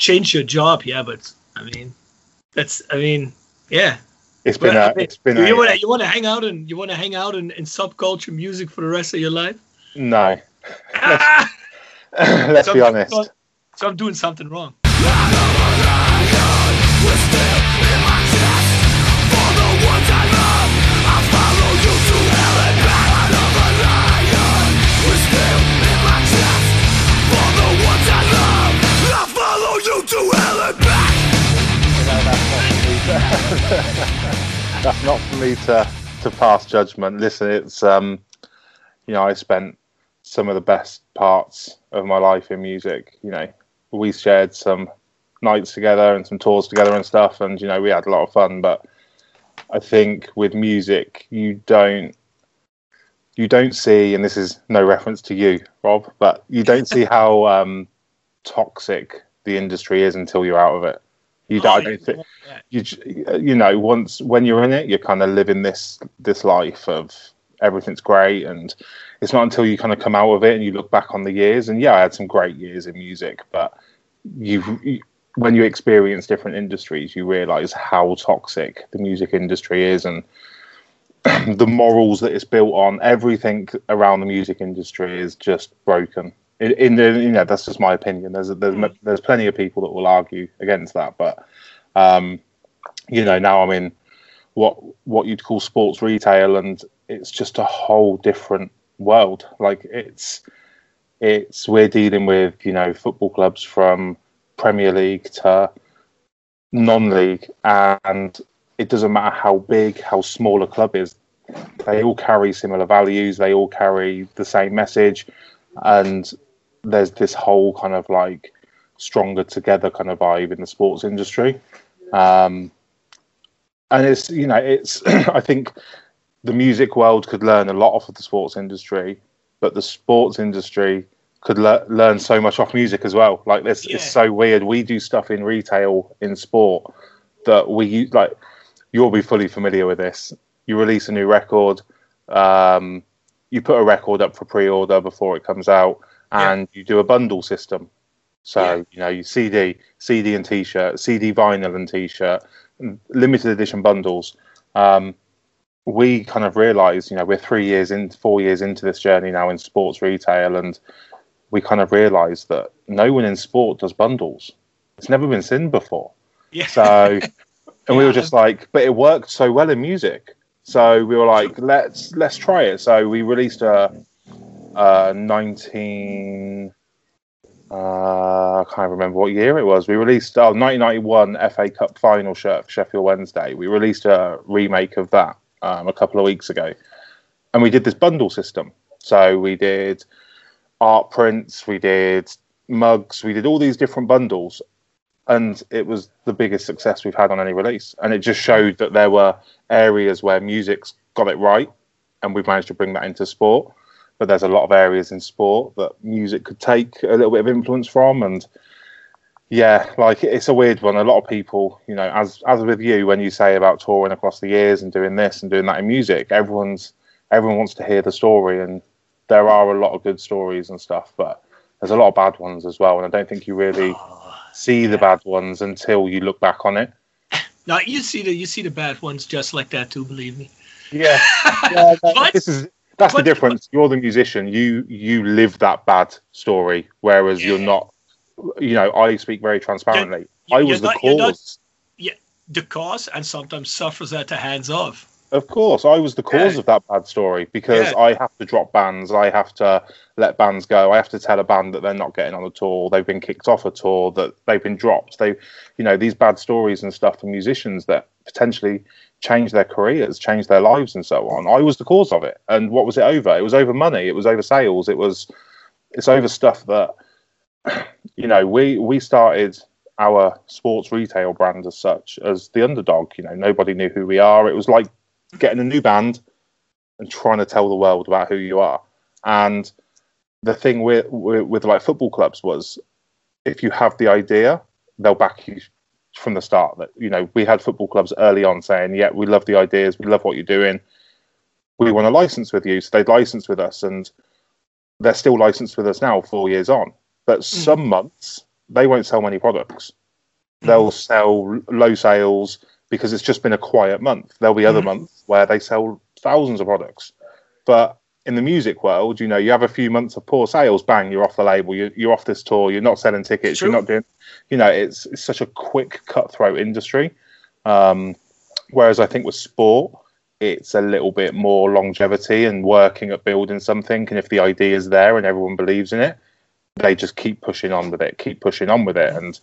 change your job, yeah, but I mean, that's I mean, yeah. It's been Well, a. I mean, It's been you a. want to you want to hang out and you want to hang out in, in subculture music for the rest of your life. No. Ah! Let's So be honest. So I'm doing something wrong. That's not for me to to pass judgment. Listen, it's um, you know, I spent some of the best parts of my life in music. You know, we shared some nights together and some tours together and stuff, and you know, we had a lot of fun. But I think with music, you don't you don't see, and this is no reference to you, Rob, but you don't see how um, toxic the industry is until you're out of it. You oh, don't, I don't think you you know once when you're in it you're kind of living this this life of everything's great and it's not until you kind of come out of it and you look back on the years. And yeah i had some great years in music but you you when you experience different industries you realize how toxic the music industry is and the morals that it's built on. Everything around the music industry is just broken in, in the you know that's just my opinion. There's there's there's plenty of people that will argue against that but um you know now i'm in what what you'd call sports retail and it's just a whole different world. Like it's it's we're dealing with you know football clubs from premier league to non-league and it doesn't matter how big how small a club is they all carry similar values they all carry the same message and there's this whole kind of like stronger together kind of vibe in the sports industry. Um, and it's you know it's i think the music world could learn a lot off of the sports industry but the sports industry could le- learn so much off music as well. Like this Yeah. it's so weird. We do stuff in retail in sport that we like you'll be fully familiar with this. You release a new record um, you put a record up for pre-order before it comes out and you do a bundle system. So Yeah. you know you cd cd and t-shirt cd vinyl and t-shirt limited edition bundles. Um, we kind of realized you know we're three years in four years into this journey now in sports retail and we kind of realized that no one in sport does bundles. It's never been seen before. Yeah. so and we were just like but it worked so well in music. So we were like let's let's try it. So we released a, a 19 uh, I can't remember what year it was. We released our 1991 FA Cup final shirt for Sheffield Wednesday. We released a remake of that um, a couple of weeks ago, and we did this bundle system. So we did art prints, we did mugs, we did all these different bundles, and it was the biggest success we've had on any release. And it just showed that there were areas where music's got it right, and we've managed to bring that into sport but there's a lot of areas in sport that music could take a little bit of influence from. And yeah like it's a weird one. A lot of people you know as as with you when you say about touring across the years and doing this and doing that in music everyone's everyone wants to hear the story. And there are a lot of good stories and stuff but there's a lot of bad ones as well. And i don't think you really oh, see the bad ones until you look back on it. Now you see the you see the bad ones just like that too. Believe me. yeah, yeah this is that's but- the difference. You're the musician. You you live that bad story, whereas you're not. You know, I speak very transparently. You're- I was the not- you're not- cause. The cause and sometimes suffers at the hands of. Of course, I was the cause Yeah. of that bad story because Yeah. I have to drop bands. I have to let bands go. I have to tell a band that they're not getting on a tour. They've been kicked off a tour. That they've been dropped. They, you know, these bad stories and stuff for musicians that potentially change their careers, change their lives, and so on. I was the cause of it. And what was it over? It was over money. It was over sales. It was, it's over stuff that, you know, we we started our sports retail brand as such as the underdog. You know, nobody knew who we are. It was like getting a new band and trying to tell the world about who you are. And the thing with, with with like football clubs was, if you have the idea, they'll back you from the start. That you know, we had football clubs early on saying, "Yeah, we love the ideas, we love what you're doing, we want to license with you." So they'd license with us, and they're still licensed with us now, four years on. But some months they won't sell many products. They'll sell low sales because it's just been a quiet month. There'll be other Mhm. months where they sell thousands of products. But in the music world, you know, you have a few months of poor sales, bang, you're off the label, you're, you're off this tour, you're not selling tickets, you're not doing, you know, it's, it's such a quick, cutthroat industry. Um, whereas I think with sport, it's a little bit more longevity and working at building something. And if the idea is there and everyone believes in it, they just keep pushing on with it, keep pushing on with it. And,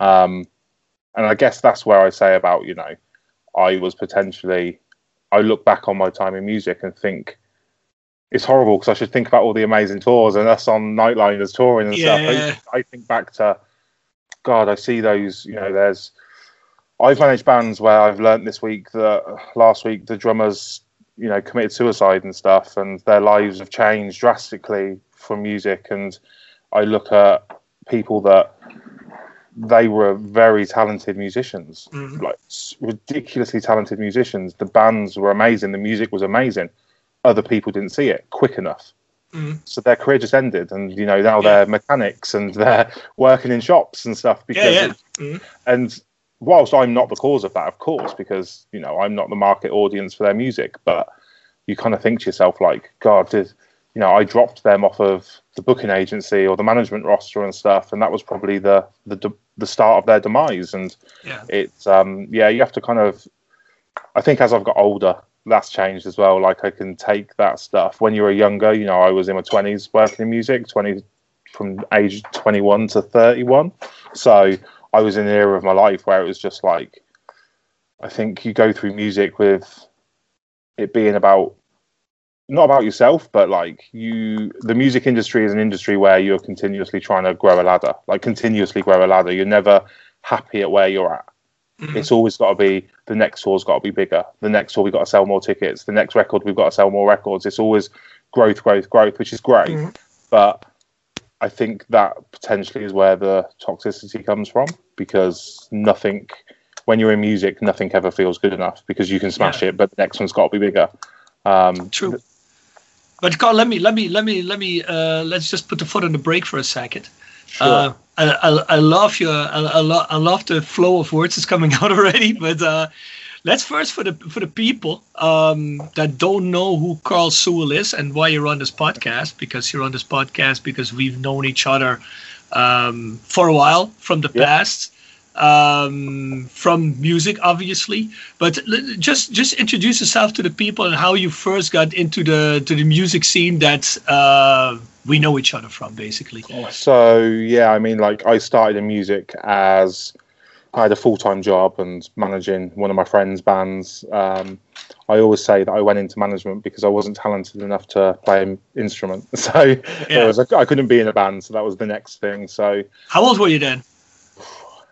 um, and I guess that's where I say about, you know, I was potentially, I look back on my time in music and think, it's horrible because I should think about all the amazing tours and us on Nightliners touring and Yeah. stuff. I, I think back to, God, I see those. You know, there's. I've managed bands where I've learnt this week that last week the drummers, you know, committed suicide and stuff, and their lives have changed drastically from music. And I look at people that they were very talented musicians, Mhm. like ridiculously talented musicians. The bands were amazing, the music was amazing. Other people didn't see it quick enough. Mhm. So their career just ended, and you know now Yeah. they're mechanics and they're working in shops and stuff. Because Yeah, yeah. Mhm. and whilst I'm not the cause of that, of course, because you know I'm not the market audience for their music, but you kind of think to yourself like, God, did you know I dropped them off of the booking agency or the management roster and stuff, and that was probably the the the start of their demise. And Yeah. it's um yeah, you have to kind of. I think as I've got older, that's changed as well. Like I can take that stuff. When you were younger, you know, I was in my twenties working in music, twenty from age twenty one to thirty one. So I was in an era of my life where it was just like, I think you go through music with it being about not about yourself, but like you, the music industry is an industry where you're continuously trying to grow a ladder, like continuously grow a ladder. You're never happy at where you're at. Mhm. It's always got to be the next tour's got to be bigger. The next tour we've got to sell more tickets. The next record we've got to sell more records. It's always growth, growth, growth, which is great. Mhm. But I think that potentially is where the toxicity comes from because nothing, when you're in music, nothing ever feels good enough because you can smash Yeah. it, but the next one's got to be bigger. Um, True. But Carl, let me let me let me let me uh, let's just put the foot on the brake for a second. Sure. Uh, I, I, I love your I, I, lo- I love the flow of words that's coming out already. But uh, let's first for the for the people um, that don't know who Carl Sewell is and why you're on this podcast because you're on this podcast because we've known each other um, for a while from the past um, from music obviously but l- just just introduce yourself to the people and how you first got into the to the music scene that uh, we know each other from basically So yeah, I mean, like I started in music as I had a full time job and managing one of my friends' bands. Um, I always say that I went into management because I wasn't talented enough to play an instrument. So Yeah. was, I couldn't be in a band, so that was the next thing. So how old were you then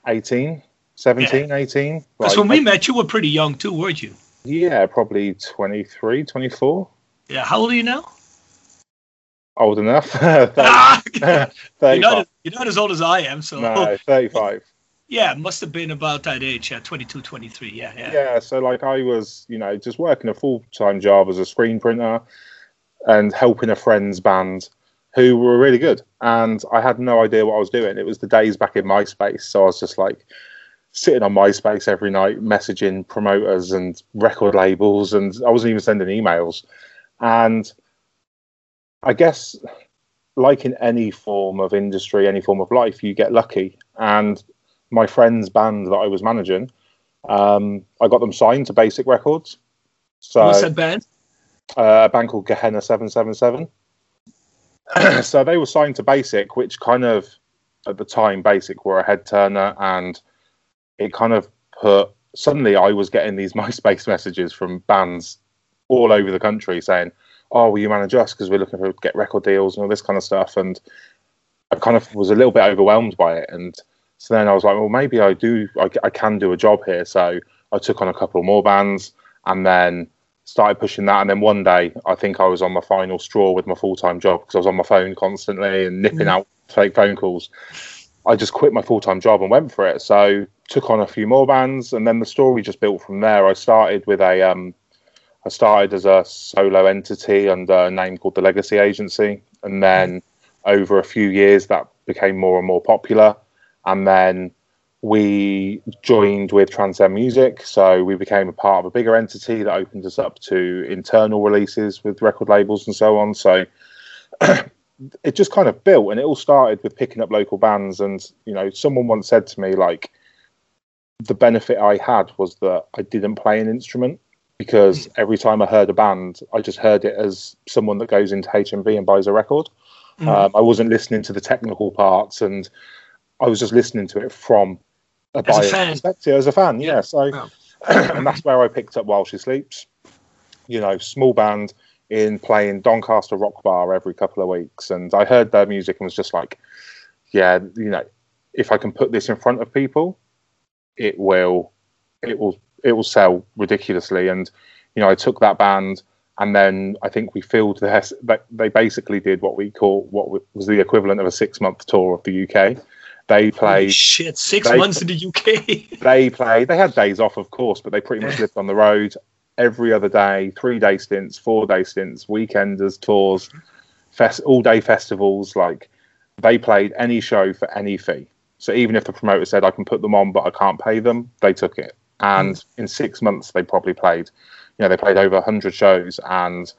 18, 17, 18. because like, when we met you were pretty young too weren't you yeah, probably 23, 24. yeah how old are you now Old enough. 30, Ah! you're, 35. not, you're not as old as I am so No, 35. yeah must have been about that age yeah 22 23 yeah yeah, yeah so like i was you know just working a full-time job as a screen printer and helping a friend's band who were really good and i had no idea what i was doing it was the days back in myspace so i was just like sitting on myspace every night messaging promoters and record labels and i wasn't even sending emails and i guess like in any form of industry any form of life you get lucky and my friend's band that i was managing um, I got them signed to Basick Records. So what's that band uh, a band called Gehenna Seven Seven Seven. So they were signed to Basick, which kind of at the time Basick were a head turner, and it kind of put suddenly I was getting these MySpace messages from bands all over the country saying, "Oh, will you manage us? Because we're looking to get record deals and all this kind of stuff." And I kind of was a little bit overwhelmed by it, and so then I was like, well, maybe I do, I, I can do a job here. So I took on a couple more bands and then started pushing that. And then one day, I think I was on my final straw with my full time job because I was on my phone constantly and nipping Mhm. out fake phone calls. I just quit my full time job and went for it. So took on a few more bands, and then the story just built from there. I started with a, um, I started as a solo entity under a name called the Legacy Agency, and then over a few years that became more and more popular and then we joined with Transcend Music, so we became a part of a bigger entity that opened us up to internal releases with record labels and so on. So it just kind of built, and it all started with picking up local bands. And you know, someone once said to me like, the benefit I had was that I didn't play an instrument because every time I heard a band, I just heard it as someone that goes into HMV and buys a record. Mm. Um, I wasn't listening to the technical parts, and I was just listening to it from a as biased a perspective as a fan. Yeah, so and that's where I picked up While She Sleeps. You know, small band in playing Doncaster Rock Bar every couple of weeks, and I heard their music and was just like, yeah, you know, if I can put this in front of people, it will, it will, it will sell ridiculously. And you know, I took that band and then I think we filled the they basically did what we call what was the equivalent of a six month tour of the UK. They played shit six they, months in the UK. they played. They had days off, of course, but they pretty much lived on the road every other day, three day stints, four day stints, weekenders, tours, fest, all day festivals. Like they played any show for any fee. So even if the promoter said I can put them on, but I can't pay them, they took it. And mm. in six months, they probably played. You know, they played over hundred shows, and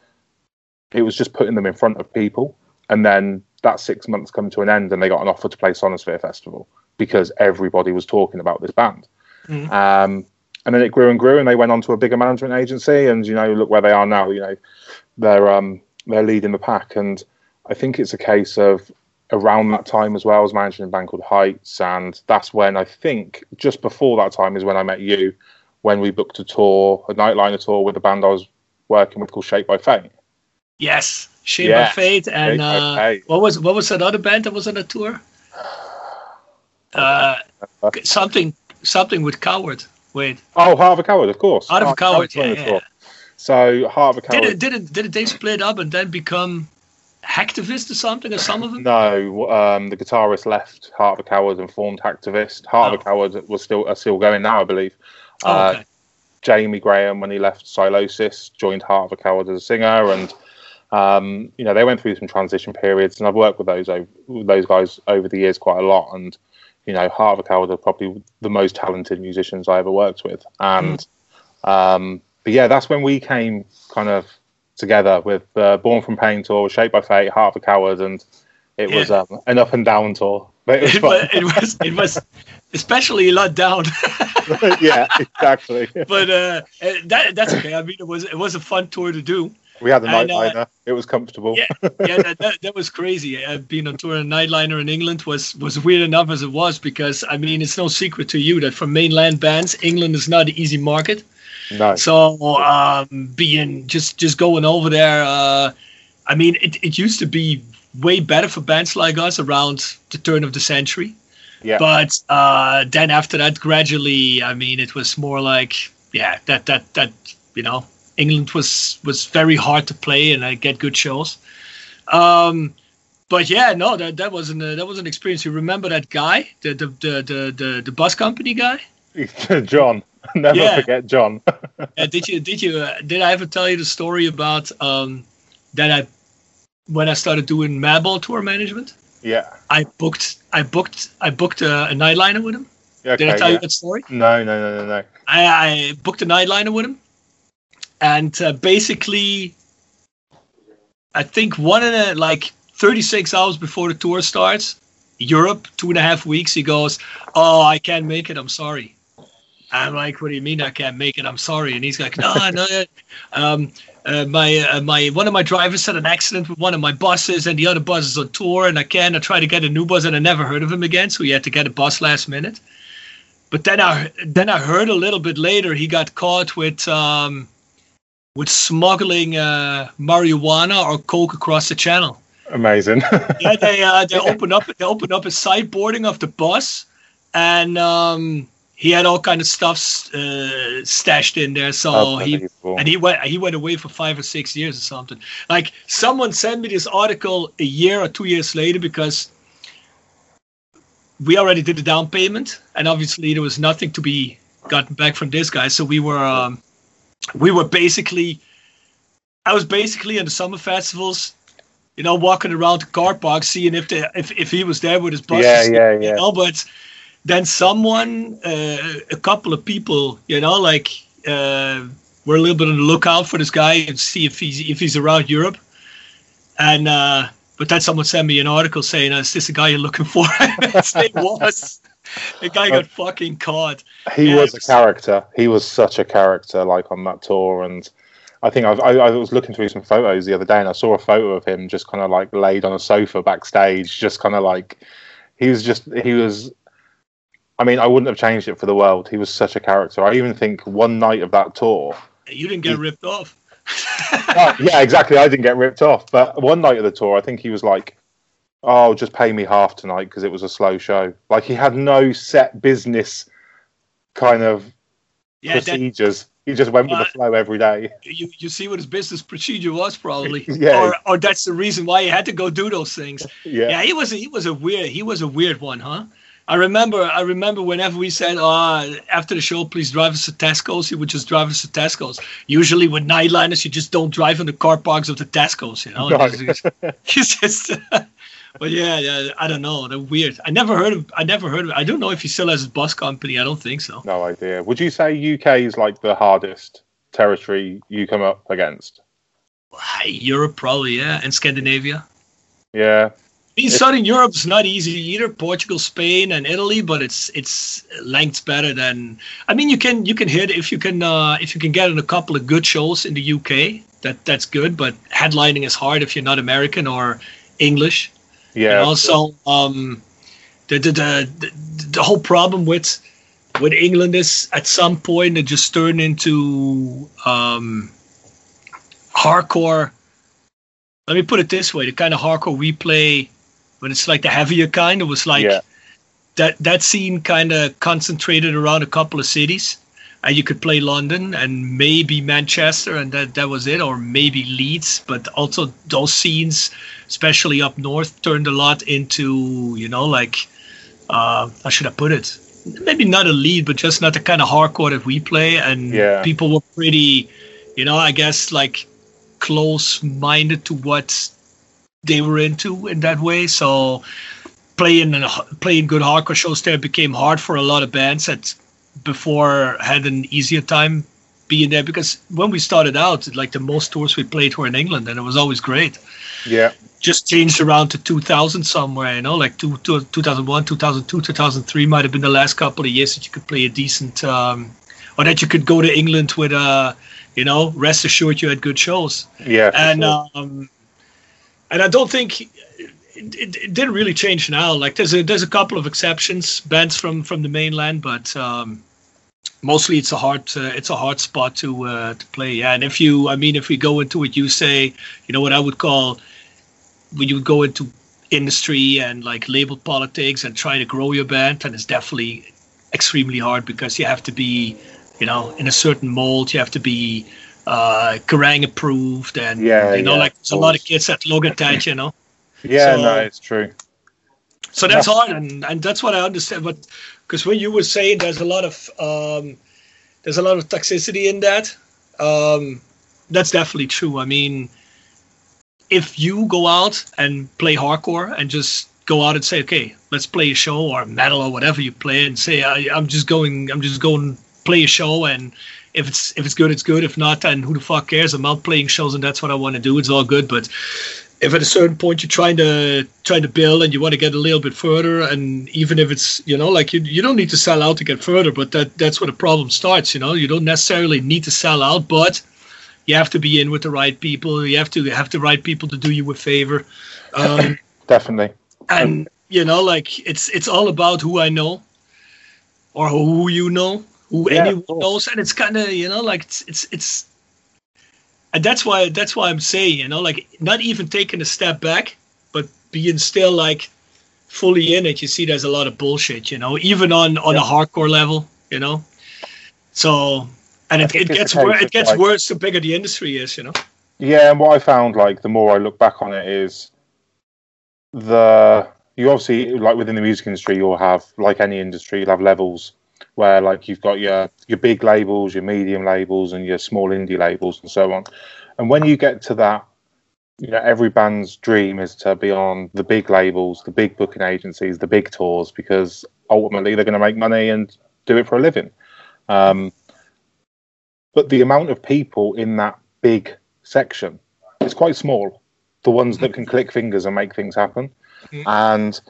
it was just putting them in front of people. And then that six months come to an end and they got an offer to play Sonisphere Festival because everybody was talking about this band. Mm. Um, and then it grew and grew, and they went on to a bigger management agency. And you know, look where they are now. You know, they're um, they're leading the pack, and I think it's a case of around that time as well. I was managing a band called Heights, and that's when I think just before that time is when I met you, when we booked a tour, a nightliner tour with a band I was working with called Shaped by Fate. Yes, Shame yeah. by Fate, and uh, Fate. what was what was that other band that was on a tour? Uh, something something with Coward. Wait. Oh, Heart of a Coward, of course. Heart of a Coward. Yeah, yeah. So Heart of a Coward. Did it, did it, did it they split up and then become Hacktivist or something, or some of them? No, um, the guitarist left Heart of a Coward and formed Hacktivist. Heart oh. of a Coward was still are still going now, I believe. Oh, uh, okay. Jamie Graham, when he left Sylosis, joined Heart of a Coward as a singer, and um, you know, they went through some transition periods, and I've worked with those over, those guys over the years quite a lot. And you know, Heart of a Coward are probably the most talented musicians I ever worked with. And mm. um, but yeah, that's when we came kind of together with uh, Born from Pain tour, Shaped by Fate, Heart of a Coward, and it yeah. was um, an up and down tour. But it was, it, was, it was especially a lot down. yeah, exactly. but uh, that that's okay. I mean, it was it was a fun tour to do. We had the nightliner. Uh, it was comfortable. Yeah, yeah, that, that, that was crazy. Uh, being on tour in nightliner in England was was weird enough as it was because I mean it's no secret to you that for mainland bands, England is not an easy market. No. So um, being just just going over there, uh, I mean it, it used to be way better for bands like us around the turn of the century. Yeah. But uh, then after that, gradually, I mean, it was more like, yeah, that that that you know, England was was very hard to play and I get good shows. Um, but yeah, no, that that wasn't a, that was an experience. You remember that guy, the the the the, the, the bus company guy? John. Never yeah. forget John. uh, did you did you uh, did I ever tell you the story about um, that I when I started doing Madball tour management? Yeah. I booked I booked I booked a, a nightliner with him. Okay, Did I tell yeah. you that story? No, no, no, no, no. I, I booked a nightliner with him and uh, basically, I think one of the like 36 hours before the tour starts, Europe, two and a half weeks, he goes, "Oh, I can't make it. I'm sorry." I'm like, "What do you mean I can't make it? I'm sorry." And he's like, "No, no." Um, uh, my uh, my one of my drivers had an accident with one of my buses, and the other bus is on tour, and I can't. I try to get a new bus, and I never heard of him again. So he had to get a bus last minute. But then I then I heard a little bit later he got caught with um, with smuggling uh, marijuana or coke across the channel. Amazing. yeah, they uh, they opened up they opened up a sideboarding of the bus, and um, he had all kind of stuff uh, stashed in there. So he and he went he went away for five or six years or something. Like someone sent me this article a year or two years later because we already did the down payment, and obviously there was nothing to be gotten back from this guy. So we were um, we were basically, I was basically in the summer festivals, you know, walking around the car park, seeing if they, if, if he was there with his bus. Yeah, yeah, yeah. You know, but then someone, uh, a couple of people, you know, like uh, we're a little bit on the lookout for this guy and see if he's if he's around Europe. And uh, but then someone sent me an article saying, "Is this the guy you're looking for?" it was. The guy got fucking caught. He Yeah, was a character. He was such a character, like on that tour. And I think I, I, I was looking through some photos the other day, and I saw a photo of him just kind of like laid on a sofa backstage, just kind of like he was just he was. I mean, I wouldn't have changed it for the world. He was such a character. I even think one night of that tour. You didn't get ripped off. Oh, yeah, exactly. I didn't get ripped off, but one night of the tour, I think he was like, "Oh, just pay me half tonight because it was a slow show." Like he had no set business kind of yeah, that, procedures. he just went with Uh, the flow every day. you you see what his business procedure was probably, Yeah. or or that's the reason why he had to go do those things. Yeah, Yeah, he was a, he was a weird he was a weird one, huh? I remember I remember whenever we said, "Oh, after the show, please drive us to Tesco's," he would just drive us to Tesco's. Usually with nightliners, you just don't drive in the car parks of the Tesco's, you know. Just- but yeah, yeah, I don't know. They're weird. I never heard of. I never heard of. I don't know if he still has his bus company. I don't think so. no idea. Would you say UK is like the hardest territory you come up against? Europe probably, yeah, and Scandinavia. Yeah, mean, Southern Europe's not easy either. Portugal, Spain, and Italy, but it's it's lengths better than. I mean, you can you can hit if you can uh, if you can get in a couple of good shows in the UK. That that's good, but headlining is hard if you're not American or English. yeah. And also, um, the, the the the the whole problem with with England is at some point it just turned into um, hardcore. Let me put it this way: the kind of hardcore we play, when it's like the heavier kind, it was like Yeah. that. That scene kind of concentrated around a couple of cities, and you could play London and maybe Manchester, and that that was it, or maybe Leeds. But also those scenes, especially up north, turned a lot into you know like uh, how should I put it? Maybe not a lead, but just not the kind of hardcore that we play. And Yeah. people were pretty, you know, I guess like close minded to what they were into in that way. So playing and playing good hardcore shows there became hard for a lot of bands that before had an easier time being there because when we started out, like the most tours we played were in England, and it was always great yeah, just changed around to 2000 somewhere, you know, like two, two, 2001, 2002, 2003 might have been the last couple of years that you could play a decent, um, or that you could go to England with, uh, you know, rest assured you had good shows. yeah. And, sure. um, and I don't think it, it, it didn't really change now. Like there's a, there's a couple of exceptions, bands from, from the mainland, but, um, mostly it's a hard uh, it's a hard spot to uh, to play. Yeah, and if you, I mean, if we go into what you say, you know, what I would call when you go into industry and like label politics and try to grow your band, then it's definitely extremely hard because you have to be, you know, in a certain mold. You have to be uh, Kerrang approved, and Yeah, you know, yeah, like there's a lot of kids at that, you know. yeah, so- no, it's true. So that's hard, and, and that's what I understand. But because when you were saying there's a lot of um, there's a lot of toxicity in that, um, that's definitely true. I mean, if you go out and play hardcore and just go out and say, okay, let's play a show or metal or whatever you play, and say, I, I'm just going, I'm just going play a show, and if it's if it's good, it's good. If not, then who the fuck cares? I'm out playing shows, and that's what I want to do. It's all good, but if at a certain point you're trying to trying to build and you want to get a little bit further and even if it's you know like you, you don't need to sell out to get further but that that's where the problem starts you know you don't necessarily need to sell out but you have to be in with the right people you have to have the right people to do you a favor um, Definitely. and you know like it's it's all about who i know or who you know who Yeah, anyone knows and it's kind of you know like it's it's it's and that's why that's why i'm saying you know like not even taking a step back but being still like fully in it you see there's a lot of bullshit you know even on on Yeah. a hardcore level you know? So and it, it gets wor- it gets like- worse the bigger the industry is you know? Yeah, and what I found, like, the more I look back on it, is the you obviously like within the music industry, you'll have like any industry, you'll have levels where like you've got your your big labels, your medium labels, and your small indie labels, and so on. And when you get to that you know, every band's dream is to be on the big labels, the big booking agencies, the big tours, because ultimately they're going to make money and do it for a living. Um, but the amount of people in that big section is quite small. The ones that can click fingers and make things happen. Mhm. And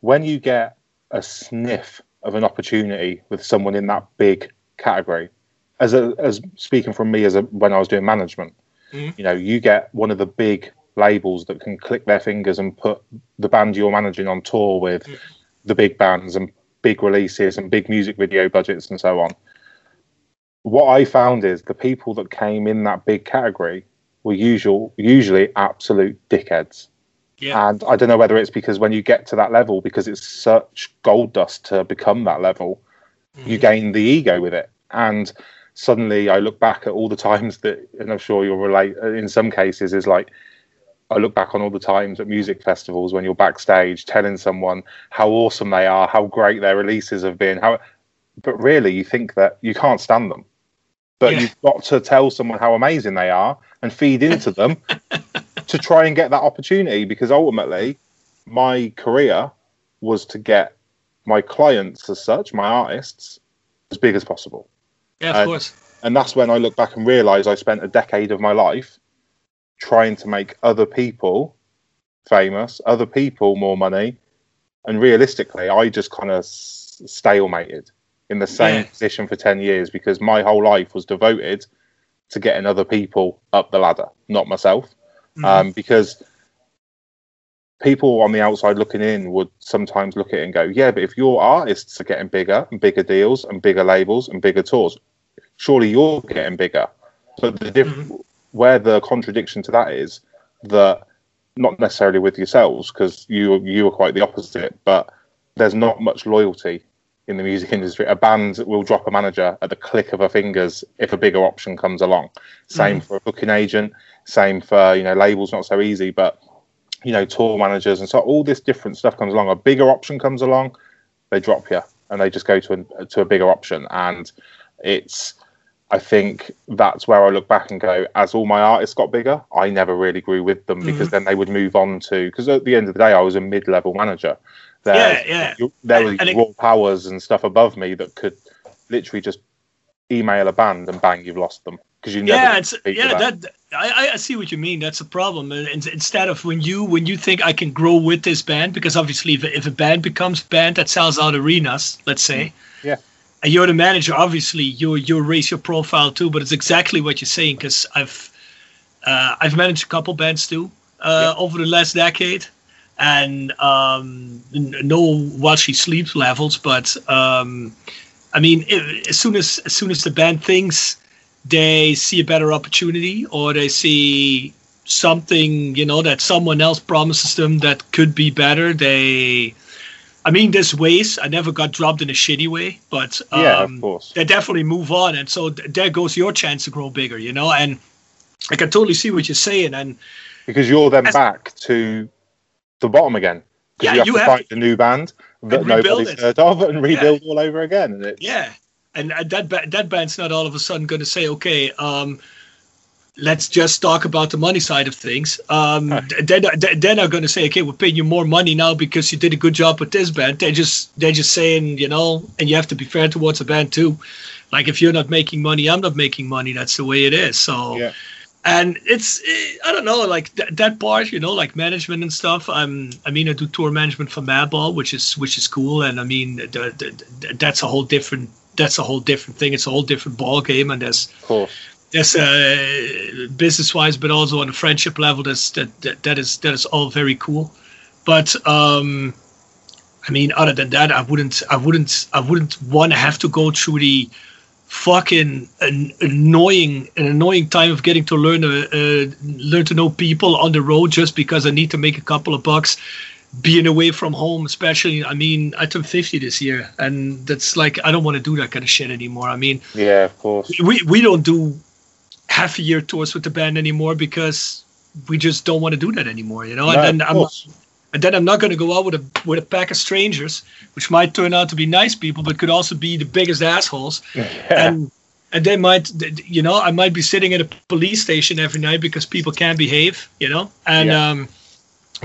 when you get a sniff of an opportunity with someone in that big category, as a, as speaking from me as a, when I was doing management, Mhm. you know, you get one of the big labels that can click their fingers and put the band you're managing on tour with Mhm. the big bands and big releases and big music video budgets and so on. What I found is the people that came in that big category were usual, usually absolute dickheads. Yeah. And I don't know whether it's because when you get to that level, because it's such gold dust to become that level, you Mhm. gain the ego with it. And suddenly I look back at all the times that, and I'm sure you'll relate in some cases, is like, I look back on all the times at music festivals when you're backstage telling someone how awesome they are, how great their releases have been, how, but really you think that you can't stand them. But Yeah. you've got to tell someone how amazing they are and feed into them to try and get that opportunity because ultimately my career was to get my clients as such, my artists, as big as possible. Yeah, of uh, course. And that's when I look back and realize I spent a decade of my life trying to make other people famous, other people more money. And realistically, I just kind of stalemated in the same Yeah. position for 10 years because my whole life was devoted to getting other people up the ladder, not myself Mhm. um, because people on the outside looking in would sometimes look at it and go, "Yeah, but if your artists are getting bigger and bigger deals and bigger labels and bigger tours, surely you're getting bigger." But the diff- where the contradiction to that is that not necessarily with yourselves because you you are quite the opposite, but there's not much loyalty in the music industry. A band will drop a manager at the click of her fingers if a bigger option comes along. Same for a booking agent. Same for you know labels. Not so easy, but you know tour managers and so all this different stuff comes along. A bigger option comes along, they drop you and they just go to a, to a bigger option. And it's I think that's where I look back and go, as all my artists got bigger, I never really grew with them because mm. then they would move on to because at the end of the day, I was a mid-level manager. There, Yeah, yeah. There were And- and it- raw powers and stuff above me that could literally just email a band and bang, you've lost them because you never yeah, it's yeah. That I, I see what you mean. That's a problem. And instead of when you when you think I can grow with this band, because obviously if, if a band becomes band that sells out arenas, let's say, Yeah. and you're the manager, obviously you you raise your profile too. But it's exactly what you're saying because I've uh, I've managed a couple bands too uh, over the last decade, and um, no while she sleeps levels, but um, I mean, as soon as as soon as the band thinks they see a better opportunity or they see something, you know, that someone else promises them that could be better, they. I mean, there's ways. I never got dropped in a shitty way, but um, yeah, of course. they definitely move on, and so th- there goes your chance to grow bigger, you know. And I can totally see what you're saying, and because you're then As- back to the bottom again. Yeah, you have you to have find to- a new band that nobody's it. heard of and rebuild all over again. And it's, Yeah, and that ba- that band's not all of a sudden going to say, okay, um, let's just talk about the money side of things. Um, Huh. th- they're, not- they're not going to say, okay, we're paying you more money now because you did a good job with this band. They're just they're just saying, you know, and you have to be fair towards the band too. Like if you're not making money, I'm not making money. That's the way it is. So. Yeah. And it's eh, I don't know like th- that part you know like management and stuff. I'm I mean I do tour management for Madball, which is which is cool, and I mean the, the, the, that's a whole different that's a whole different thing. It's a whole different ball game, and there's course. there's uh, business wise, but also on a friendship level. That's that, that that is that is all very cool. But um, I mean, other than that, I wouldn't I wouldn't I wouldn't want to have to go through the fucking an annoying an annoying time of getting to learn uh, uh, learn to know people on the road just because I need to make a couple of bucks being away from home especially I mean I turned 50 this year and that's like I don't want to do that kind of shit anymore I mean Yeah, of course. we we don't do half a year tours with the band anymore because we just don't want to do that anymore you know No, and then of I'm course. And then I'm not going to go out with a with a pack of strangers, which might turn out to be nice people, but could also be the biggest assholes. Yeah. And and they might, you know, I might be sitting at a police station every night because people can't behave, you know, and Yeah. um,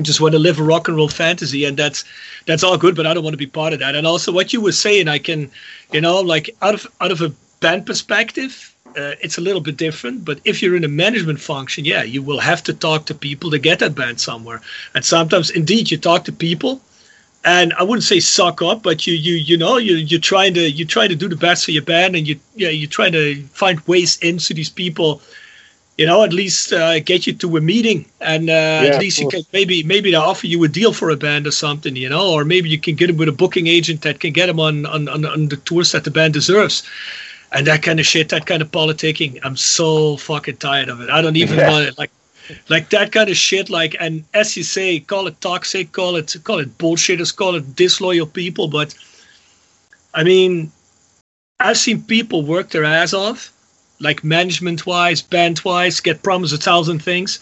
just want to live a rock and roll fantasy, and that's that's all good, but I don't want to be part of that. And also, what you were saying, I can, you know, like out of out of a band perspective, uh, it's a little bit different. But if you're in a management function, yeah, you will have to talk to people to get that band somewhere. And sometimes, indeed, you talk to people, and I wouldn't say suck up, but you you you know you you're trying to you try to do the best for your band, and you yeah you're trying to find ways into these people. You know, at least uh, get you to a meeting, and uh, of at least you can maybe maybe they offer you a deal for a band or something, you know, or maybe you can get him with a booking agent that can get him on on, on, on the tours that the band deserves, and that kind of shit, that kind of politicking. I'm so fucking tired of it. I don't even Yeah. want it. Like like that kind of shit. Like, and as you say, call it toxic, call it call it bullshitters, call it disloyal people. But I mean, I've seen people work their ass off, like management wise, band wise, get promised a thousand things,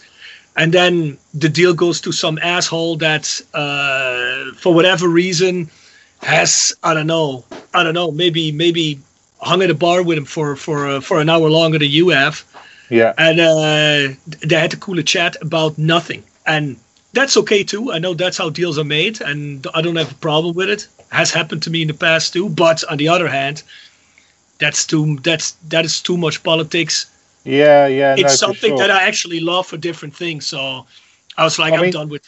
and then the deal goes to some asshole that, uh, for whatever reason, has I don't know, I don't know, maybe maybe hung at a bar with him for for uh, for an hour longer than you have. Yeah. and uh, they had a cool chat about nothing. And that's okay too. I know that's how deals are made and i don't have a problem with it. Has happened to me in the past too. But on the other hand that's too that's that is too much politics. Yeah, yeah. it's for something sure. that i actually love for different things. So i was like I i'm mean- done with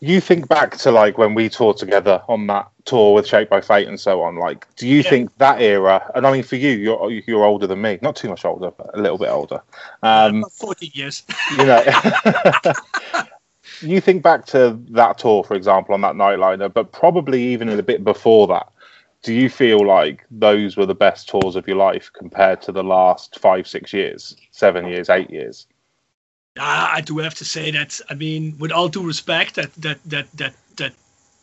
you think back to like when we toured together on that tour with Shaped by Fate and so on. Like, do you Yeah. think that era? And I mean, for you, you're you're older than me, not too much older, but a little bit older. Um, 14 years you know, you think back to that tour, for example, on that nightliner, but probably even a bit before that. Do you feel like those were the best tours of your life compared to the last five, six years, seven years, eight years? Ah, I do have to say that. I mean, with all due respect, that that that that that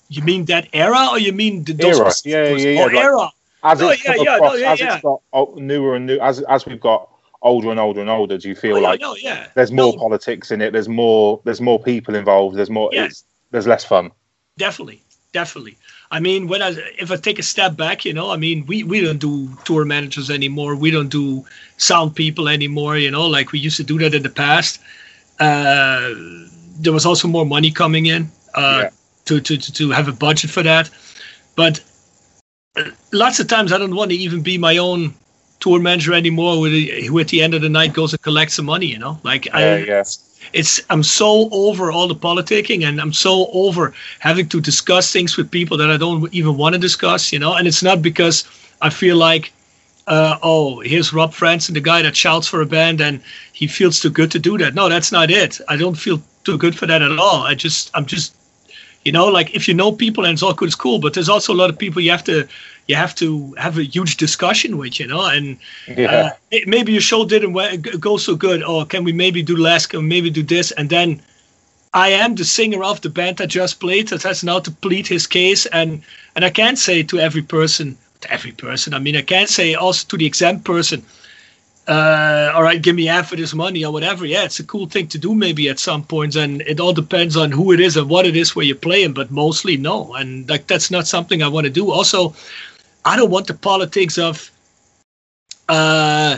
you mean that era, or you mean the Era, yeah, yeah, yeah, like- era. As No, it's yeah, come yeah, no, yeah, as yeah. it's got newer and new, as as we've got older and older and older, do you feel Oh, yeah, like no, yeah. there's more No, politics in it? There's more. There's more people involved. There's more. Yeah. It's, there's less fun. definitely, definitely. I mean, when I if I take a step back, you know, I mean, we we don't do tour managers anymore. We don't do sound people anymore. You know, like we used to do that in the past. Uh, there was also more money coming in uh, Yeah. to, to to have a budget for that, but uh, lots of times I don't want to even be my own tour manager anymore. With who at the end of the night goes and collects some money. You know, like I yeah. it's I'm so over all the politicking and I'm so over having to discuss things with people that I don't even want to discuss, you know. And it's not because I feel like, uh, oh, here's Rob Franssen, the guy that shouts for a band, and he feels too good to do that. No, that's not it. I don't feel too good for that at all. I just I'm just you know like if you know people and it's all good it's cool but there's also a lot of people you have to you have to have a huge discussion with you know and Yeah. uh, maybe your show didn't go so good. Or can we maybe do less? Can we maybe do this? And then I am the singer of the band that just played that has now to plead his case. And and I can't say to every person, to every person. I mean, I can't say also to the exempt person. Uh, all right, give me half of this money or whatever. Yeah, it's a cool thing to do maybe at some points, and it all depends on who it is and what it is where you're playing. But mostly no, and like that's not something I want to do. Also, I don't want the politics of uh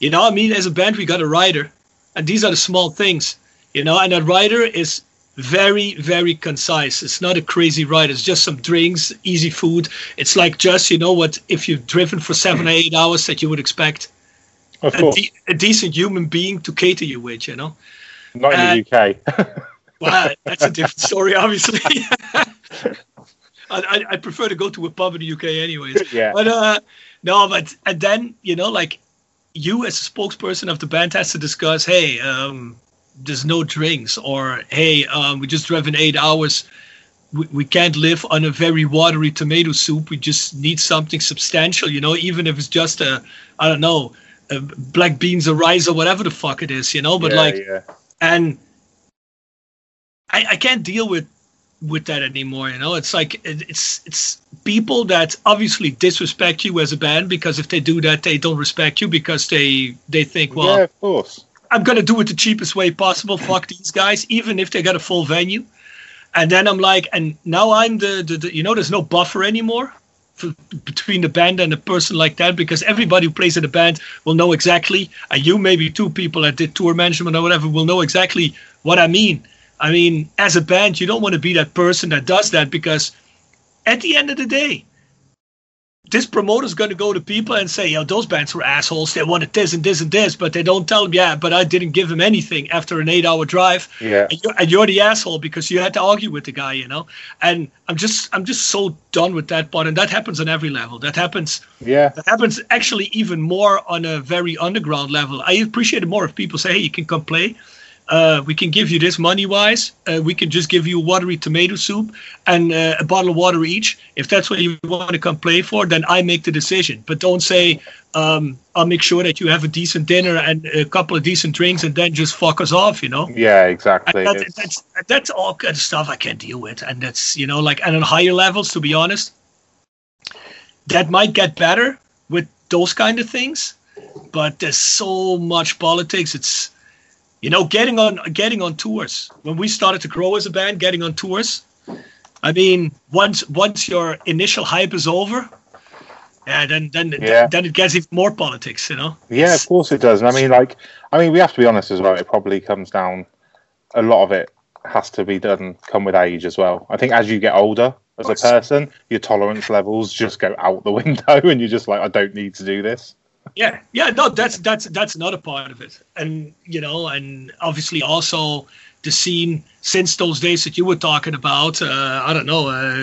you know i mean as a band we got a writer and these are the small things you know and that writer is very very concise. It's not a crazy ride. It's just some drinks easy food. It's like just you know what if you've driven for seven or eight hours that you would expect of a, de- a decent human being to cater you with you know? Not in the UK. well that's a different story obviously. I, I, I prefer to go to a pub in the uk anyways. Yeah. But uh, no, but and then you know, like you as a spokesperson of the band has to discuss, hey, um, there's no drinks, or hey, um, we just driven eight hours. We, we can't live on a very watery tomato soup. We just need something substantial, you know, even if it's just a, I don't know, black beans or rice or whatever the fuck it is, you know. But yeah, like, yeah. and I, I can't deal with with that anymore you know it's like it, it's it's people that obviously disrespect you as a band because if they do that they don't respect you because they they think well yeah, of course. I'm gonna do it the cheapest way possible fuck these guys even if they got a full venue. And then i'm like and now i'm the, the, the you know there's no buffer anymore f- between the band and a person like that because everybody who plays in a band will know exactly and you maybe two people that did tour management or whatever will know exactly what i mean. I mean as a band you don't want to be that person that does that because at the end of the day this promoter's going to go to people and say, "Yo, those bands were assholes. They wanted this and this and this, but they don't tell them, yeah, but I didn't give them anything after an eight-hour drive. Yeah. And you're, and you're the asshole because you had to argue with the guy, you know. And I'm just, I'm just so done with that part. And that happens on every level. That happens. Yeah. That happens actually even more on a very underground level. I appreciate it more if people say, "Hey, you can come play." Uh, we can give you this money wise. Uh, we can just give you watery tomato soup and uh, a bottle of water each. If that's what you want to come play for, then I make the decision. But don't say, um, I'll make sure that you have a decent dinner and a couple of decent drinks and then just fuck us off, you know? Yeah, exactly. That, that's, that's all kind of stuff I can't deal with. And that's, you know, like, and on higher levels, to be honest, that might get better with those kind of things. But there's so much politics. It's, you know, getting on getting on tours. When we started to grow as a band, getting on tours. I mean, once once your initial hype is over, yeah, then then Yeah. then it gets even more politics, you know. Yeah, of course it does. And I mean, like, I mean, we have to be honest as well. It probably comes down. A lot of it has to be done come with age as well. I think as you get older as a person, your tolerance levels just go out the window, and you're just like, I don't need to do this. Yeah, yeah, no, that's that's that's another part of it, and you know, and obviously also the scene since those days that you were talking about. Uh, I don't know, uh,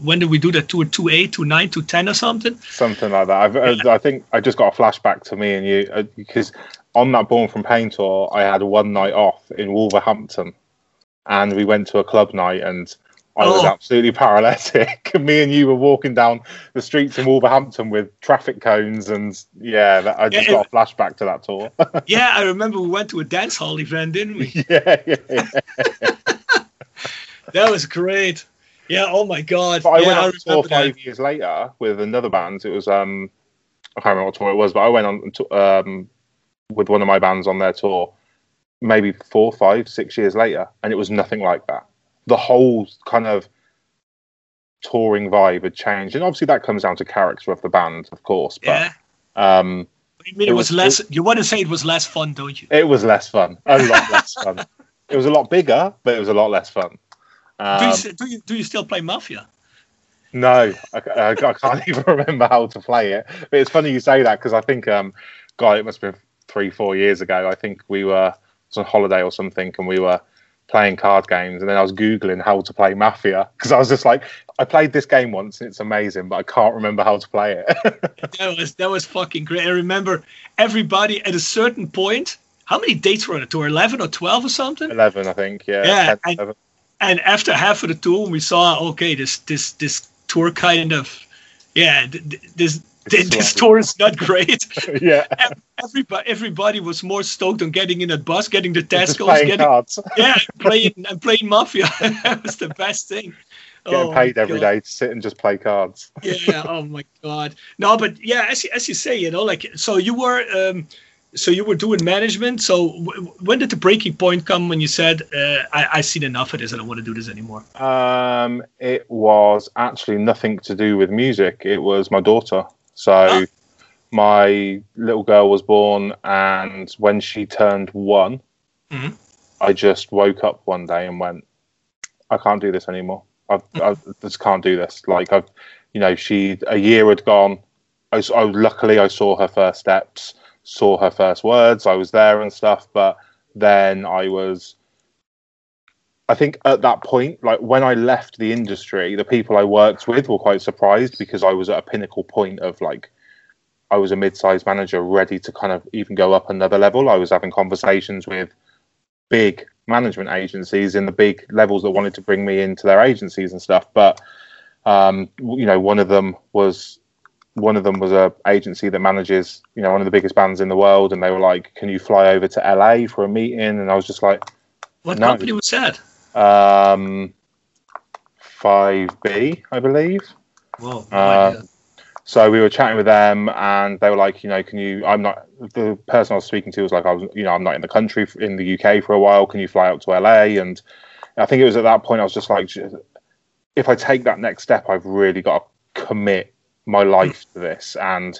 when did we do that tour? Two eight, two nine, two ten, or something? Something like that. I've, uh, I think I just got a flashback to me and you uh, because on that Born from Pain tour, I had one night off in Wolverhampton, and we went to a club night and. I was Oh. absolutely paralytic. Me and you were walking down the streets in Wolverhampton with traffic cones, and yeah, that, I just Yeah, got a flashback to that tour. yeah, I remember we went to a dance hall event, didn't we? yeah, yeah, yeah. That was great. Yeah. Oh my God. But I yeah, went I on tour five that. years later with another band. It was um, I can't remember what tour it was, but I went on to, um with one of my bands on their tour, maybe four, five, six years later, and it was nothing like that. The whole kind of touring vibe had changed, and obviously that comes down to character of the band, of course. But Yeah. um, I mean, it, It was, was- less. you want to say it was less fun, don't you? it was less fun, a lot less fun. It was a lot bigger, but it was a lot less fun. do, Um, you, do you do you still play Mafia? No, I, I, I can't even remember how to play it. But it's funny you say that because I think, um, God, it must have been three, four years ago. I think we were on holiday or something, and we were playing card games, and then I was googling how to play Mafia because I was just like, I played this game once and it's amazing, but I can't remember how to play it. That was that was fucking great. I remember everybody at a certain point. How many dates were on the tour? Eleven or twelve or something? Eleven, I think. Yeah. Yeah, 10, I- 11. And after half of the tour, we saw okay, this this this tour kind of, yeah, th- th- this this, this tour is not great. yeah. everybody everybody was more stoked on getting in a bus, getting the Tesco's, playing getting cards, yeah, playing and playing Mafia. that was the best thing. getting Oh paid every God. day to sit and just play cards. yeah oh my god no but yeah as you, as you say you know like so you were um so you were doing management so w- when did the breaking point come when you said uh, I, i've seen enough of this i don't want to do this anymore Um, it was actually nothing to do with music. It was my daughter. So my little girl was born, and when she turned one, Mhm. I just woke up one day and went, "I can't do this anymore. I, I just can't do this." Like I've, you know, she a year had gone. I, I- luckily I saw her first steps, saw her first words. I was there and stuff, but then I was I think at that point, like when I left the industry, the people I worked with were quite surprised because I was at a pinnacle point of like, I was a mid-sized manager ready to kind of even go up another level. I was having conversations with big management agencies in the big levels that wanted to bring me into their agencies and stuff. But um, you know, one of them was one of them was a agency that manages you know one of the biggest bands in the world, and they were like, "Can you fly over to LA for a meeting?" And I was just like. what No. company was that Um, 5B, I believe. whoa Uh, So we were chatting with them, and they were like, you know, can you? I'm not. The person I was speaking to was like, I was, you know, I'm not in the country in the UK for a while. Can you fly out to LA? And I think it was at that point I was just like, if I take that next step, I've really got to commit my life to this. And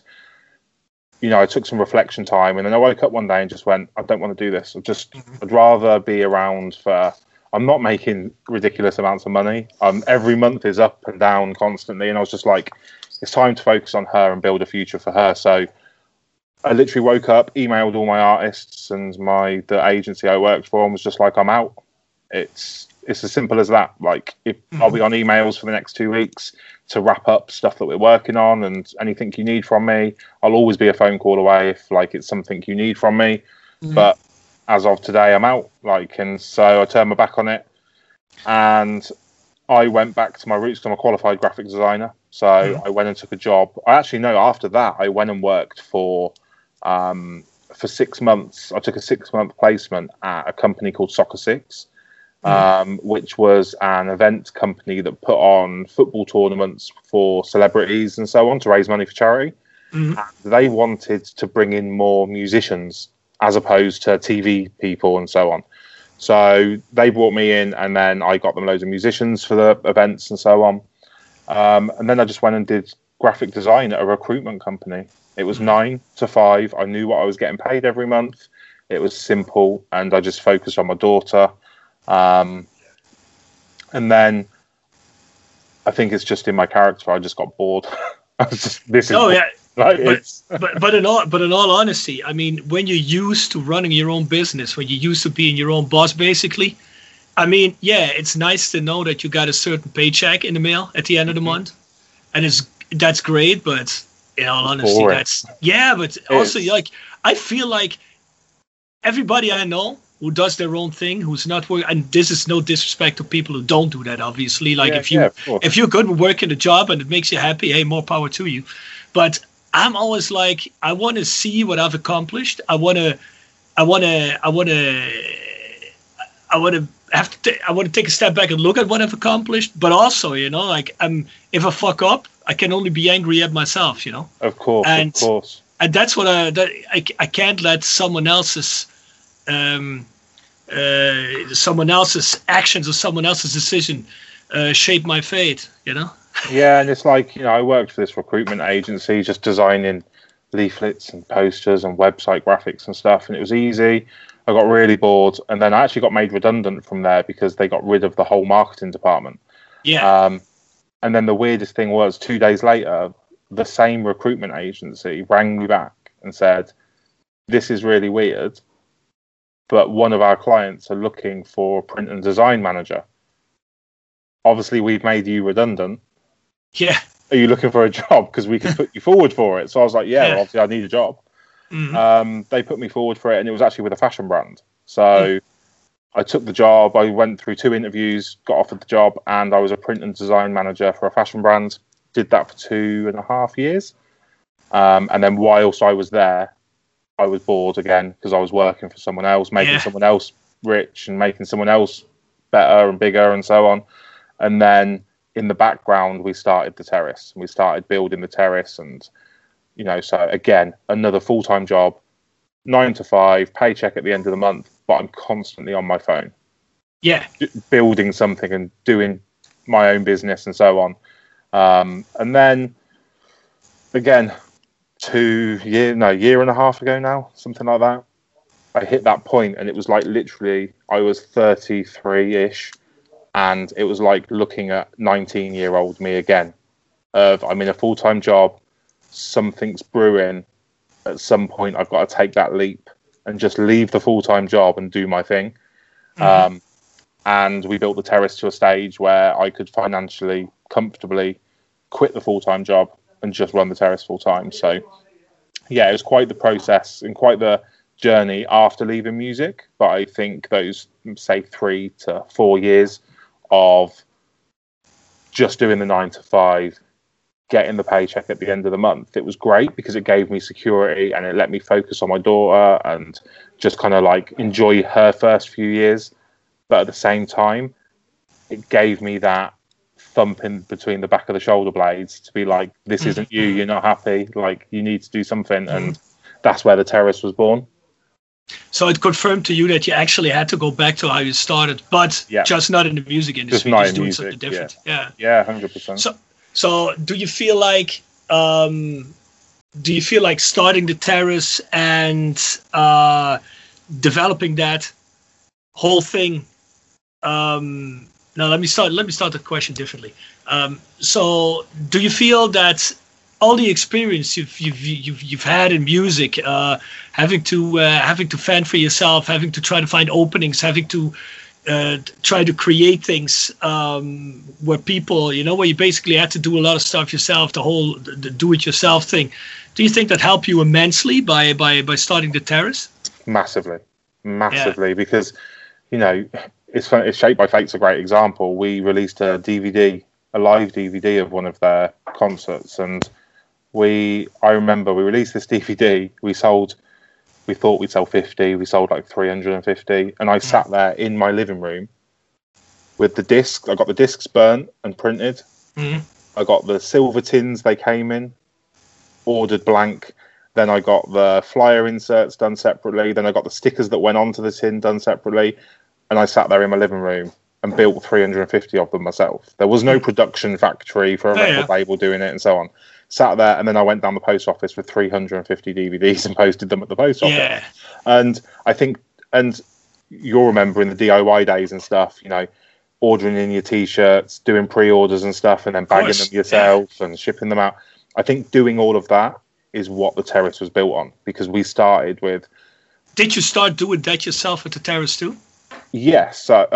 you know, I took some reflection time, and then I woke up one day and just went, I don't want to do this. I just, I'd rather be around for. I'm not making ridiculous amounts of money. Um, every month is up and down constantly, and I was just like, it's time to focus on her and build a future for her. So I literally woke up, emailed all my artists and my the agency I worked for, and was just like, I'm out. It's it's as simple as that. Like, if mm-hmm. I'll be on emails for the next two weeks to wrap up stuff that we're working on, and anything you need from me, I'll always be a phone call away if like it's something you need from me. Mm-hmm. But as of today, I'm out. Like, and so I turned my back on it, and I went back to my roots. I'm a qualified graphic designer, so mm-hmm. I went and took a job. I actually know after that I went and worked for um, for six months. I took a six month placement at a company called Soccer Six, mm. um, which was an event company that put on football tournaments for celebrities and so on to raise money for charity. Mm. they wanted to bring in more musicians as opposed to TV people and so on. So they brought me in, and then I got them loads of musicians for the events and so on. Um, and then I just went and did graphic design at a recruitment company. It was nine to five. I knew what I was getting paid every month. It was simple, and I just focused on my daughter. Um, and then I think it's just in my character. I just got bored. I was just, this is oh yeah. Like, but, but but in all but in all honesty, I mean, when you're used to running your own business, when you're used to being your own boss, basically, I mean, yeah, it's nice to know that you got a certain paycheck in the mail at the end of the mm-hmm. month, and it's that's great. But in all honesty, boring. that's yeah. But also, like, I feel like everybody I know who does their own thing, who's not working, and this is no disrespect to people who don't do that. Obviously, like yeah, if you yeah, if you're good with working a job and it makes you happy, hey, more power to you. But I'm always like, I want to see what I've accomplished. I want to, I want to, I want to, I want to have to. T- I want to take a step back and look at what I've accomplished. But also, you know, like I'm, if I fuck up, I can only be angry at myself. You know. Of course. And, of course. And that's what I. That I, I can't let someone else's um, uh, someone else's actions or someone else's decision uh, shape my fate. You know. Yeah, and it's like you know, I worked for this recruitment agency, just designing leaflets and posters and website graphics and stuff, and it was easy. I got really bored, and then I actually got made redundant from there because they got rid of the whole marketing department. Yeah. Um, and then the weirdest thing was, two days later, the same recruitment agency rang me back and said, "This is really weird but one of our clients are looking for a print and design manager. Obviously, we've made you redundant. Yeah. Are you looking for a job? Because we can put you forward for it. So I was like, yeah, yeah. Well, obviously, I need a job. Mm-hmm. Um, they put me forward for it, and it was actually with a fashion brand. So mm. I took the job. I went through two interviews, got offered the job, and I was a print and design manager for a fashion brand. Did that for two and a half years. Um, and then whilst I was there, I was bored again because I was working for someone else, making yeah. someone else rich and making someone else better and bigger and so on. And then in the background, we started the terrace and we started building the terrace. And, you know, so again, another full time job, nine to five, paycheck at the end of the month, but I'm constantly on my phone. Yeah. Building something and doing my own business and so on. Um, and then again, two year no year and a half ago now, something like that. I hit that point and it was like literally I was 33 ish and it was like looking at 19 year old me again of I'm in a full time job, something's brewing. At some point, I've got to take that leap and just leave the full time job and do my thing. Mm-hmm. Um, and we built the terrace to a stage where I could financially, comfortably quit the full time job and just run the terrace full time. So yeah, it was quite the process and quite the journey after leaving music. But I think those say three to four years of just doing the nine to five, getting the paycheck at the end of the month, it was great because it gave me security and it let me focus on my daughter and just kind of like enjoy her first few years. But at the same time, it gave me that thumping between the back of the shoulder blades to be like, this isn't you, mm-hmm. you're not happy, like you need to do something. And that's where the terrace was born. So it confirmed to you that you actually had to go back to how you started, but yeah. just not in the music industry, just, just doing music, something different. Yeah, yeah, hundred percent. So, So, do you feel like um, do you feel like starting the terrace and uh, developing that whole thing? Um, now, let me start. Let me start the question differently. Um, so, do you feel that all the experience you've you've you've, you've had in music, uh, having to uh, having to fend for yourself, having to try to find openings, having to uh, try to create things um, where people, you know, where you basically had to do a lot of stuff yourself, the whole the, the do-it-yourself thing. Do you think that helped you immensely by by by starting the terrace? Massively, massively, yeah. because you know it's it's Shaped by Fate's a great example. We released a DVD, a live DVD of one of their concerts, and we I remember we released this DVD. We sold we thought we'd sell 50 we sold like 350 and i hmm. sat there in my living room with the discs i got the discs burnt and printed mm. i got the silver tins they came in ordered blank then i got the flyer inserts done separately then i got the stickers that went onto the tin done separately and i sat there in my living room and built 350 of them myself there was no hmm. production factory for a oh, record yeah. label doing it and so on sat there, and then I went down the post office with 350 DVDs and posted them at the post office. Yeah. And I think, and you're remembering the DIY days and stuff, you know, ordering in your t-shirts, doing pre-orders and stuff, and then bagging them yourself yeah. and shipping them out. I think doing all of that is what the terrace was built on because we started with. Did you start doing that yourself at the terrace too? Yes. Uh,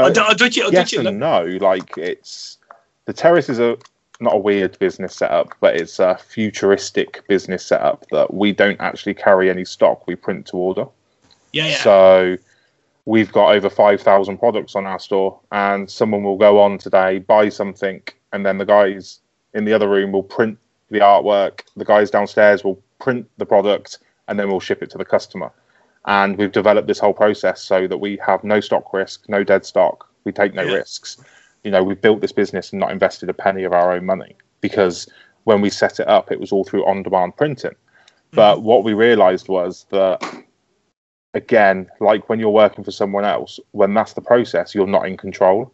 you, yes and no. Like it's the terrace is a not a weird business setup, but it's a futuristic business setup that we don't actually carry any stock. We print to order. Yeah. yeah. So we've got over 5,000 products on our store, and someone will go on today, buy something, and then the guys in the other room will print the artwork. The guys downstairs will print the product, and then we'll ship it to the customer. And we've developed this whole process so that we have no stock risk, no dead stock. We take no yeah. risks you know, we built this business and not invested a penny of our own money because when we set it up, it was all through on demand printing. Mm-hmm. But what we realized was that, again, like when you're working for someone else, when that's the process, you're not in control.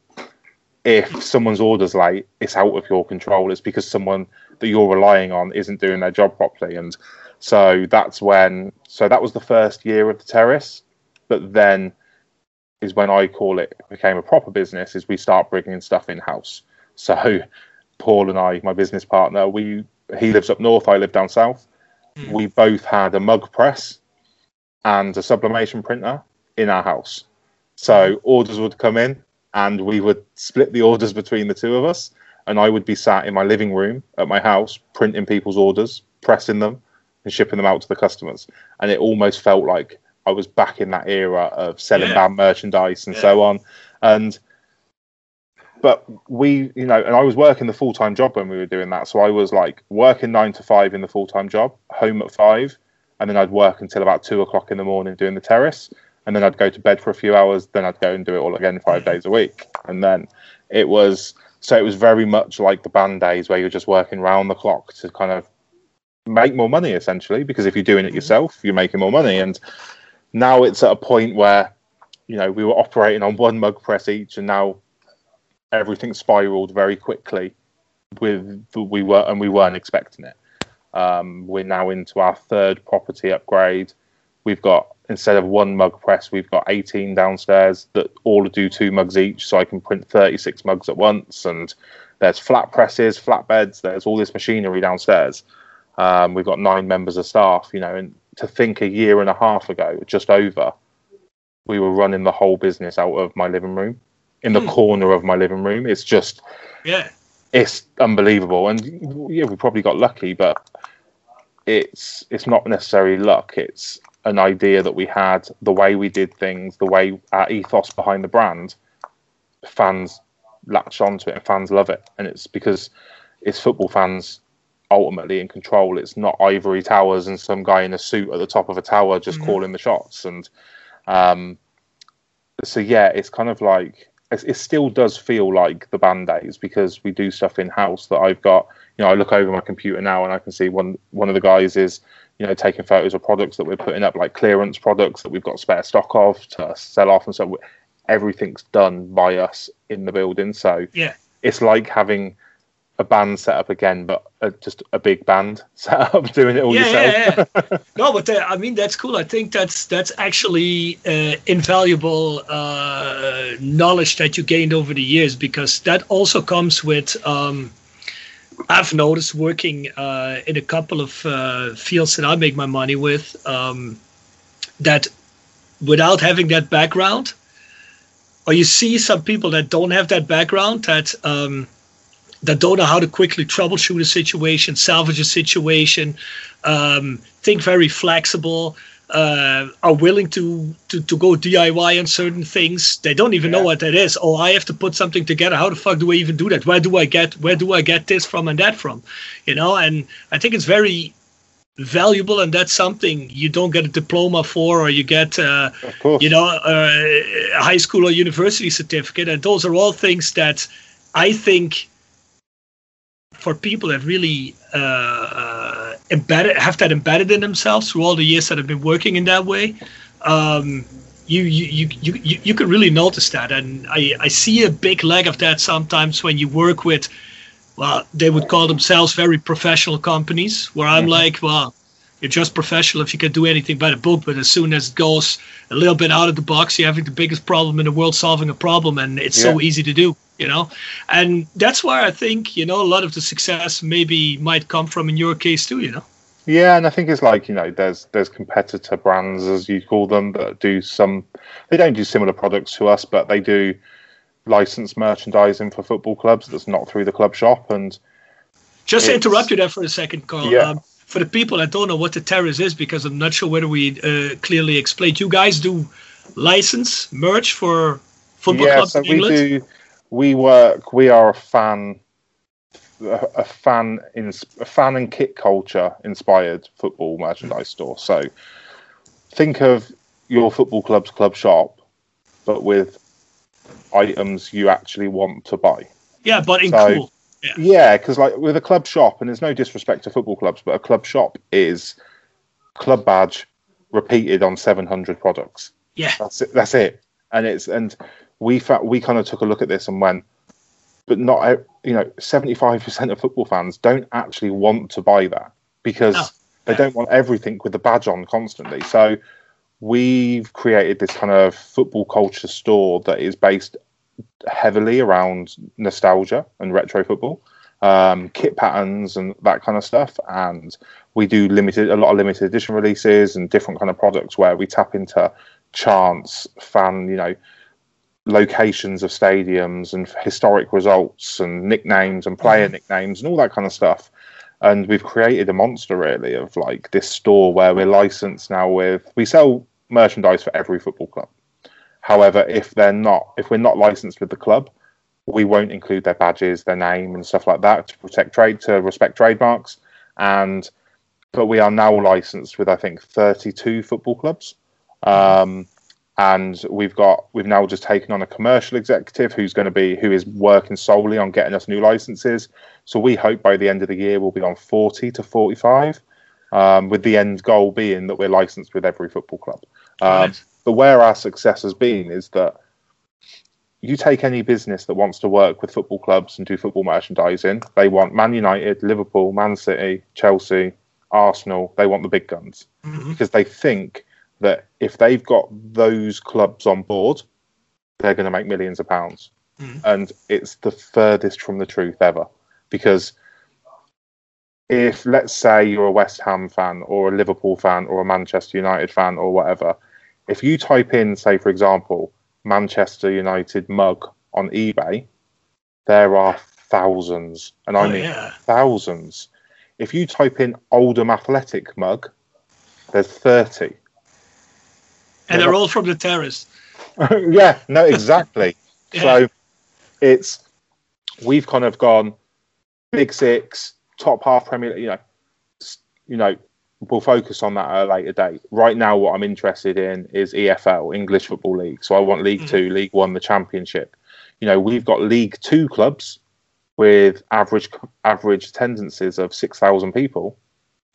If someone's order's late, it's out of your control. It's because someone that you're relying on isn't doing their job properly. And so that's when, so that was the first year of the terrace. But then is when I call it became a proper business. Is we start bringing stuff in house. So Paul and I, my business partner, we he lives up north, I live down south. Mm. We both had a mug press and a sublimation printer in our house. So hmm. orders would come in, and we would split the orders between the two of us. And I would be sat in my living room at my house, printing people's orders, pressing them, and shipping them out to the customers. And it almost felt like I was back in that era of selling yeah. band merchandise and yeah. so on. And but we, you know, and I was working the full time job when we were doing that. So I was like working nine to five in the full time job, home at five, and then I'd work until about two o'clock in the morning doing the terrace. And then I'd go to bed for a few hours, then I'd go and do it all again five mm-hmm. days a week. And then it was so it was very much like the band days where you're just working round the clock to kind of make more money essentially because if you're doing it mm-hmm. yourself you're making more money and now it's at a point where you know we were operating on one mug press each, and now everything spiraled very quickly. With we were and we weren't expecting it. Um, we're now into our third property upgrade. We've got instead of one mug press, we've got 18 downstairs that all do two mugs each, so I can print 36 mugs at once. And there's flat presses, flatbeds. There's all this machinery downstairs. Um, we've got nine members of staff, you know, and to think a year and a half ago, just over, we were running the whole business out of my living room, in the mm. corner of my living room. It's just, yeah, it's unbelievable. And yeah, we probably got lucky, but it's it's not necessarily luck. It's an idea that we had, the way we did things, the way our ethos behind the brand. Fans latch onto it, and fans love it, and it's because it's football fans ultimately in control. It's not ivory towers and some guy in a suit at the top of a tower just mm-hmm. calling the shots. And um, so yeah, it's kind of like it still does feel like the band days because we do stuff in house that I've got. You know, I look over my computer now and I can see one one of the guys is you know taking photos of products that we're putting up, like clearance products that we've got spare stock of to sell off and so everything's done by us in the building. So yeah, it's like having a band set up again, but a, just a big band set up doing it all yeah, yourself. Yeah, yeah. no, but uh, I mean that's cool. I think that's that's actually uh, invaluable uh, knowledge that you gained over the years because that also comes with. Um, I've noticed working uh, in a couple of uh, fields that I make my money with um, that without having that background, or you see some people that don't have that background that um, that don't know how to quickly troubleshoot a situation, salvage a situation, um, think very flexible, uh, are willing to, to to go DIY on certain things. They don't even yeah. know what that is. Oh, I have to put something together. How the fuck do I even do that? Where do I get where do I get this from and that from? You know, and I think it's very valuable and that's something you don't get a diploma for or you get uh, you know a high school or university certificate and those are all things that i think for people that really uh, uh, embedded have that embedded in themselves through all the years that have been working in that way um, you, you, you, you, you can really notice that and I, I see a big lag of that sometimes when you work with well, they would call themselves very professional companies, where I'm mm-hmm. like, well, you're just professional if you can do anything by the book, but as soon as it goes a little bit out of the box, you're having the biggest problem in the world solving a problem, and it's yeah. so easy to do, you know? And that's why I think, you know, a lot of the success maybe might come from in your case too, you know? Yeah, and I think it's like you know, there's there's competitor brands as you call them that do some. They don't do similar products to us, but they do licensed merchandising for football clubs that's not through the club shop. And just to interrupt you there for a second, Carl. Yeah. Um, for the people that don't know what the Terrace is, because I'm not sure whether we uh, clearly explained, you guys do license merch for football yeah, clubs so in England. We do. We work. We are a fan, a fan in a fan and kit culture inspired football merchandise store. So think of your football club's club shop, but with items you actually want to buy. Yeah, but in so, cool. Yeah, because yeah, like with a club shop, and there's no disrespect to football clubs, but a club shop is club badge repeated on 700 products. Yeah, that's it. That's it. And it's and we fa- we kind of took a look at this and went, but not you know 75% of football fans don't actually want to buy that because oh, they don't want everything with the badge on constantly. So we've created this kind of football culture store that is based heavily around nostalgia and retro football, um, kit patterns and that kind of stuff. And we do limited a lot of limited edition releases and different kind of products where we tap into chance, fan, you know, locations of stadiums and historic results and nicknames and player mm-hmm. nicknames and all that kind of stuff. And we've created a monster really of like this store where we're licensed now with we sell merchandise for every football club. However, if they're not, if we're not licensed with the club, we won't include their badges, their name, and stuff like that to protect trade, to respect trademarks. And but we are now licensed with I think 32 football clubs. Um, and we've got we've now just taken on a commercial executive who's going to be who is working solely on getting us new licenses. So we hope by the end of the year we'll be on 40 to 45, um, with the end goal being that we're licensed with every football club. Um, but where our success has been is that you take any business that wants to work with football clubs and do football merchandising, they want Man United, Liverpool, Man City, Chelsea, Arsenal, they want the big guns mm-hmm. because they think that if they've got those clubs on board, they're going to make millions of pounds. Mm-hmm. And it's the furthest from the truth ever because if, let's say, you're a West Ham fan or a Liverpool fan or a Manchester United fan or whatever, if you type in, say, for example, Manchester United mug on eBay, there are thousands, and I oh, mean yeah. thousands. If you type in Oldham Athletic mug, there's 30. And they're all from the terrace. yeah, no, exactly. yeah. So it's, we've kind of gone big six, top half Premier, you know, you know, we'll focus on that at a later date. Right now, what I'm interested in is EFL, English Football League. So I want League mm-hmm. Two, League One, the Championship. You know, we've got League Two clubs with average average attendances of six thousand people,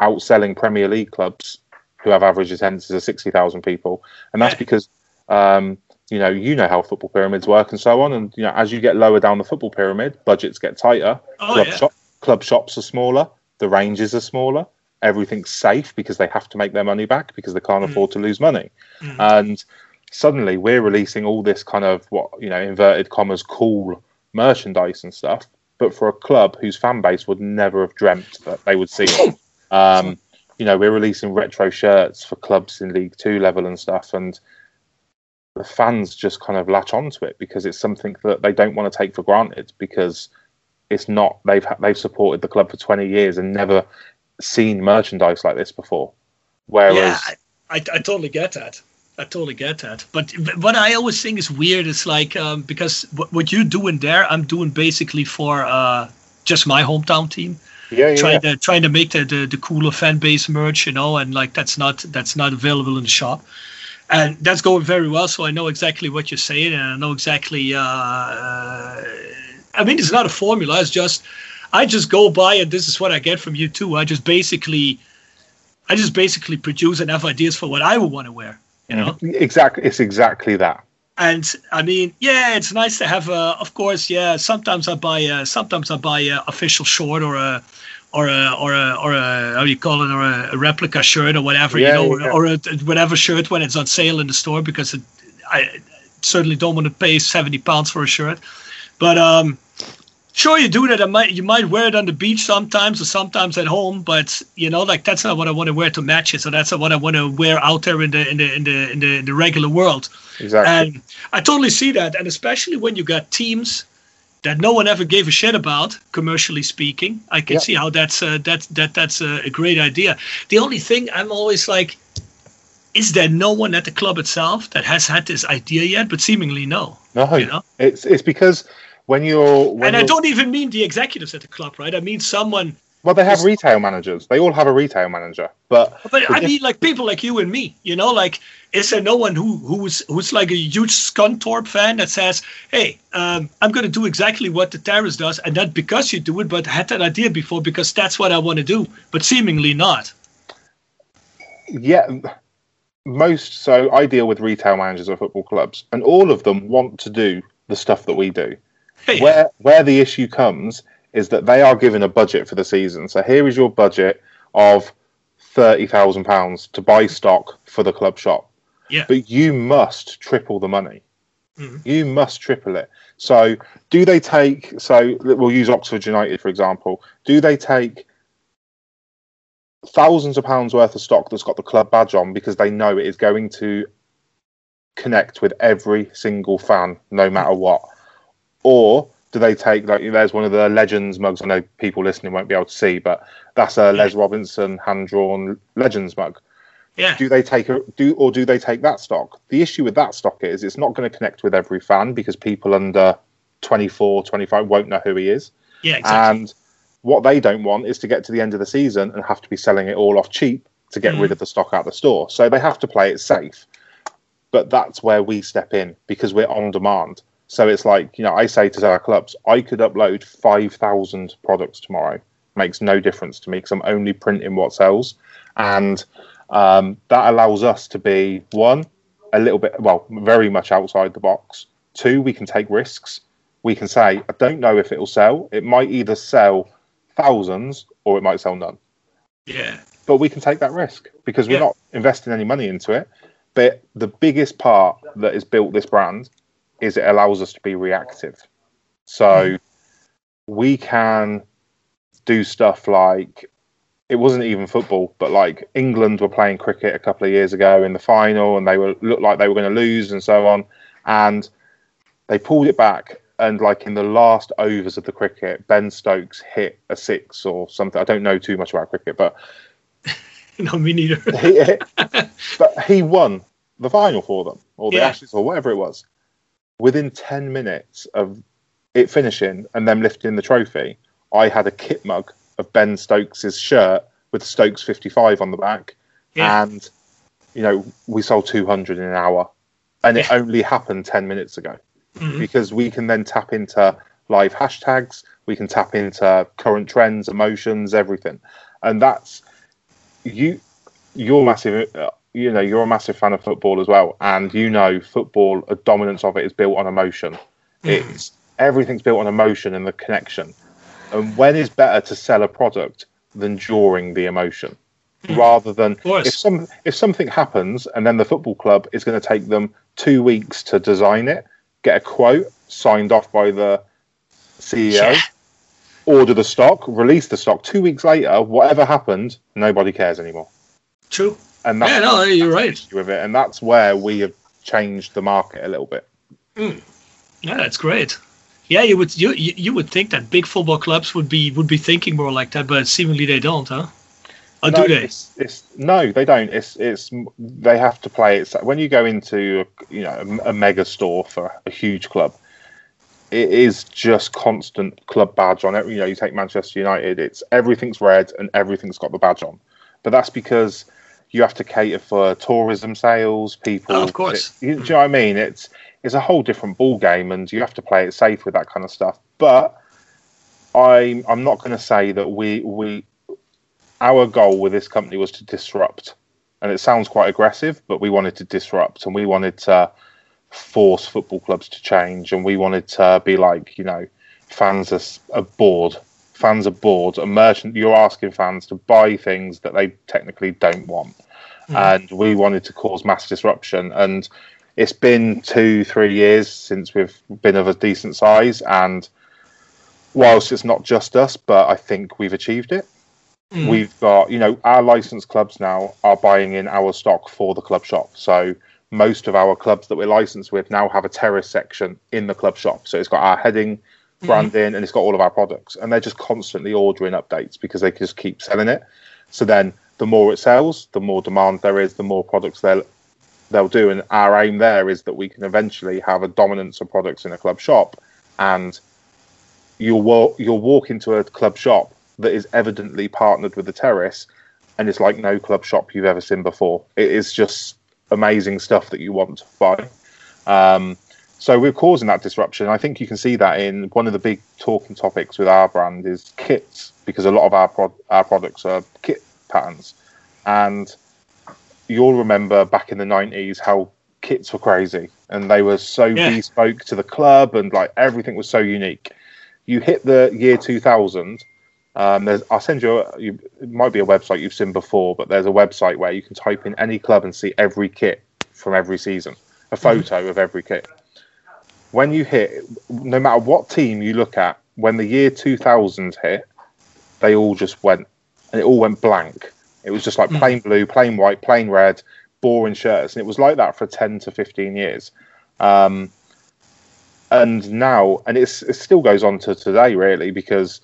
outselling Premier League clubs who have average attendances of sixty thousand people, and that's because um, you know, you know how football pyramids work and so on. And you know, as you get lower down the football pyramid, budgets get tighter. Oh, club, yeah. shop, club shops are smaller. The ranges are smaller. Everything's safe because they have to make their money back because they can't Mm. afford to lose money. Mm. And suddenly we're releasing all this kind of what you know inverted commas cool merchandise and stuff. But for a club whose fan base would never have dreamt that they would see it, um, you know, we're releasing retro shirts for clubs in League Two level and stuff, and the fans just kind of latch onto it because it's something that they don't want to take for granted because it's not they've they've supported the club for 20 years and never seen merchandise like this before. Whereas, yeah, I, I, I totally get that. I totally get that. But what I always think is weird is like um, because what, what you're doing there, I'm doing basically for uh, just my hometown team. yeah, yeah, trying to trying to make the, the the cooler fan base merch, you know, and like that's not that's not available in the shop, and that's going very well. So I know exactly what you're saying, and I know exactly. Uh, uh, I mean, it's not a formula. It's just I just go by, and this is what I get from you too. I just basically, I just basically produce and have ideas for what I would want to wear, you know. exactly, it's exactly that. And I mean, yeah, it's nice to have a. Of course, yeah. Sometimes I buy a. Sometimes I buy a official short or a, or a or a or a how do you call it or a, a replica shirt or whatever Yeah, you know yeah. or, or a, whatever shirt when it's on sale in the store because it, I certainly don't want to pay seventy pounds for a shirt. But um, sure, you do that. I might you might wear it on the beach sometimes or sometimes at home, but you know, like that's not what I want to wear to match it. So that's not what I want to wear out there in the in the in the in the, in the regular world. Exactly. And I totally see that, and especially when you got teams that no one ever gave a shit about, commercially speaking, I can Yeah. see how that's uh, that that that's a, a great idea. The only thing I'm always like, is there no one at the club itself that has had this idea yet? But seemingly no. no, you know? it's it's because when you're when and I you're- don't even mean the executives at the club, right? I mean someone. well, they have retail managers. They all have a retail manager, but But I just- mean, like people like you and me, you know, like is there no one who who's who's like a huge Scunthorpe fan that says, "Hey, um, I'm going to do exactly what the Terrace does, and not because you do it, but I had that idea before because that's what I want to do." But seemingly not. yeah, most so I deal with retail managers of football clubs, and all of them want to do the stuff that we do. Where where the issue comes is that they are given a budget for the season. So here is your budget of thirty thousand pounds to buy stock for the club shop. Yeah. But you must triple the money. Mhm. You must triple it. So do they take so we'll use Oxford United for example. Do they take thousands of pounds worth of stock that's got the club badge on because they know it is going to connect with every single fan no matter what? Or do they take like there's one of the legends mugs I know people listening won't be able to see, but that's a Les Robinson hand drawn legends mug. yeah, Do they take a do or do they take that stock? The issue with that stock is it's not going to connect with every fan because people under 24, 25 won't know who he is. yeah, exactly. And what they don't want is to get to the end of the season and have to be selling it all off cheap to get Mhm. rid of the stock out of the store. So they have to play it safe. But that's where we step in because we're on demand. So it's like, you know, I say to our clubs, I could upload 5,000 products tomorrow. Makes no difference to me because I'm only printing what sells. And um, that allows us to be one, a little bit, well, very much outside the box. Two, we can take risks. We can say, I don't know if it'll sell. It might either sell thousands or it might sell none. yeah, But we can take that risk because we're Yeah. not investing any money into it. But the biggest part that has built this brand is it allows us to be reactive. So hmm. we can do stuff like it wasn't even football, but like England were playing cricket a couple of years ago in the final and they were looked like they were going to lose and so on. And they pulled it back and like in the last overs of the cricket, Ben Stokes hit a six or something. I don't know too much about cricket, but no, me neither. he, but he won the final for them, or the Yeah. Ashes, or whatever it was. Within 10 minutes of it finishing and them lifting the trophy, I had a kit mug of Ben Stokes' shirt with Stokes 55 on the back. Yeah. And, you know, we sold 200 in an hour. And it Yeah. only happened 10 minutes ago Mhm. because we can then tap into live hashtags, we can tap into current trends, emotions, everything, and that's you. You're massive uh, you know you're a massive fan of football as well, and you know football, a dominance of it is built on emotion. Mm. It's everything's built on emotion and the connection. And when is better to sell a product than during the emotion? Mm. Rather than if some if something happens and then the football club is going to take them two weeks to design it, get a quote signed off by the CEO, yeah. order the stock, release the stock. Two weeks later, whatever happened, nobody cares anymore. True. And that's, yeah, no, you're right with it, and that's where we have changed the market a little bit. Mm. Yeah, that's great. Yeah, you would you you would think that big football clubs would be would be thinking more like that, but seemingly they don't, huh? Or no, do they? It's, it's, no, they don't. It's it's they have to play it. When you go into you know a, a mega store for a huge club, it is just constant club badge on it. You know, you take Manchester United, it's everything's red and everything's got the badge on. But that's because you have to cater for tourism sales, people. Oh, of course. It, you, do you know what I mean? It's it's a whole different ball game, and you have to play it safe with that kind of stuff. But I'm I'm not going to say that we we our goal with this company was to disrupt, and it sounds quite aggressive, but we wanted to disrupt, and we wanted to force football clubs to change, and we wanted to be like you know fans are, are bored. Fans are bored. A merchant, you're asking fans to buy things that they technically don't want, mm. and we wanted to cause mass disruption. And it's been two, three years since we've been of a decent size, and whilst it's not just us, but I think we've achieved it. Mm. We've got, you know, our licensed clubs now are buying in our stock for the club shop. So most of our clubs that we're licensed with now have a terrace section in the club shop. So it's got our heading, mm. branding, mm. and it's got all of our products. And they're just constantly ordering updates because they just keep selling it. So then the more it sells, the more demand there is, the more products they'll they'll do. And our aim there is that we can eventually have a dominance of products in a club shop, and you'll walk you'll walk into a club shop that is evidently partnered with the terrace, and it's like no club shop you've ever seen before. It is just amazing stuff that you want to buy. Um, so we're causing that disruption. I think you can see that in one of the big talking topics with our brand is kits because a lot of our pro- our products are kit patterns, and you'll remember back in the 90s how kits were crazy and they were so yeah. bespoke to the club and like everything was so unique. You hit the year 2000. Um, I'll send you, a, you. It might be a website you've seen before, but there's a website where you can type in any club and see every kit from every season, a mm-hmm. photo mm-hmm. of every kit. When you hit, no matter what team you look at, when the year 2000 hit, they all just went, and it all went blank. It was just like hmm. plain blue, plain white, plain red, boring shirts, and it was like that for ten to fifteen years. Um, and now, and it still goes on to today, really, because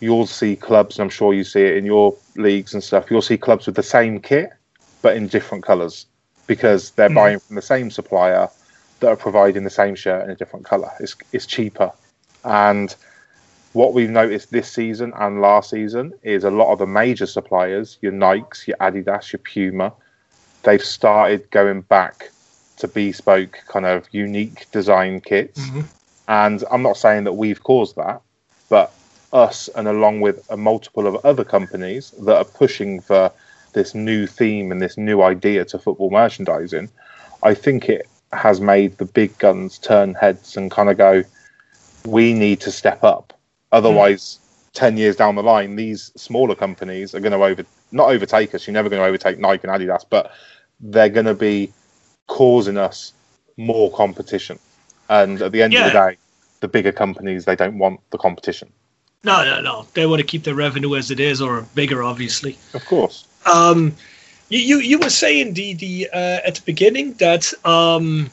you'll see clubs, and I'm sure you see it in your leagues and stuff. You'll see clubs with the same kit, but in different colours, because they're mm. buying from the same supplier that are providing the same shirt in a different colour. It's it's cheaper, and what we've noticed this season and last season is a lot of the major suppliers, your Nikes, your Adidas, your Puma, they've started going back to bespoke kind of unique design kits. Mm-hmm. And I'm not saying that we've caused that, but us and along with a multiple of other companies that are pushing for this new theme and this new idea to football merchandising, I think it has made the big guns turn heads and kind of go, we need to step up Otherwise, mm. ten years down the line, these smaller companies are going to over not overtake us. You're never going to overtake Nike and Adidas, but they're going to be causing us more competition. And at the end yeah. of the day, the bigger companies they don't want the competition. No, no, no. They want to keep their revenue as it is, or bigger, obviously. Of course. Um, you you, you were saying the the uh, at the beginning that um,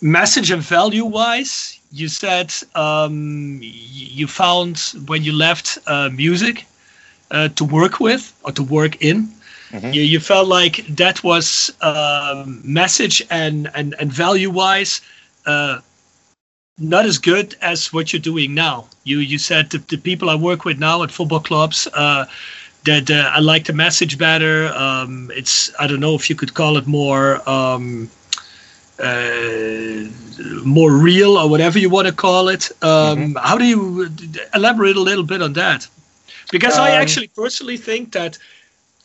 message and value wise, you said um, you found when you left uh, music uh, to work with or to work in. Mm-hmm. You, you felt like that was um, message and, and, and value wise uh, not as good as what you're doing now. You you said the, the people I work with now at football clubs uh, that uh, I like the message better. Um, it's I don't know if you could call it more um, uh, more real or whatever you want to call it. Um, mm-hmm. How do you elaborate a little bit on that? Because um, I actually personally think that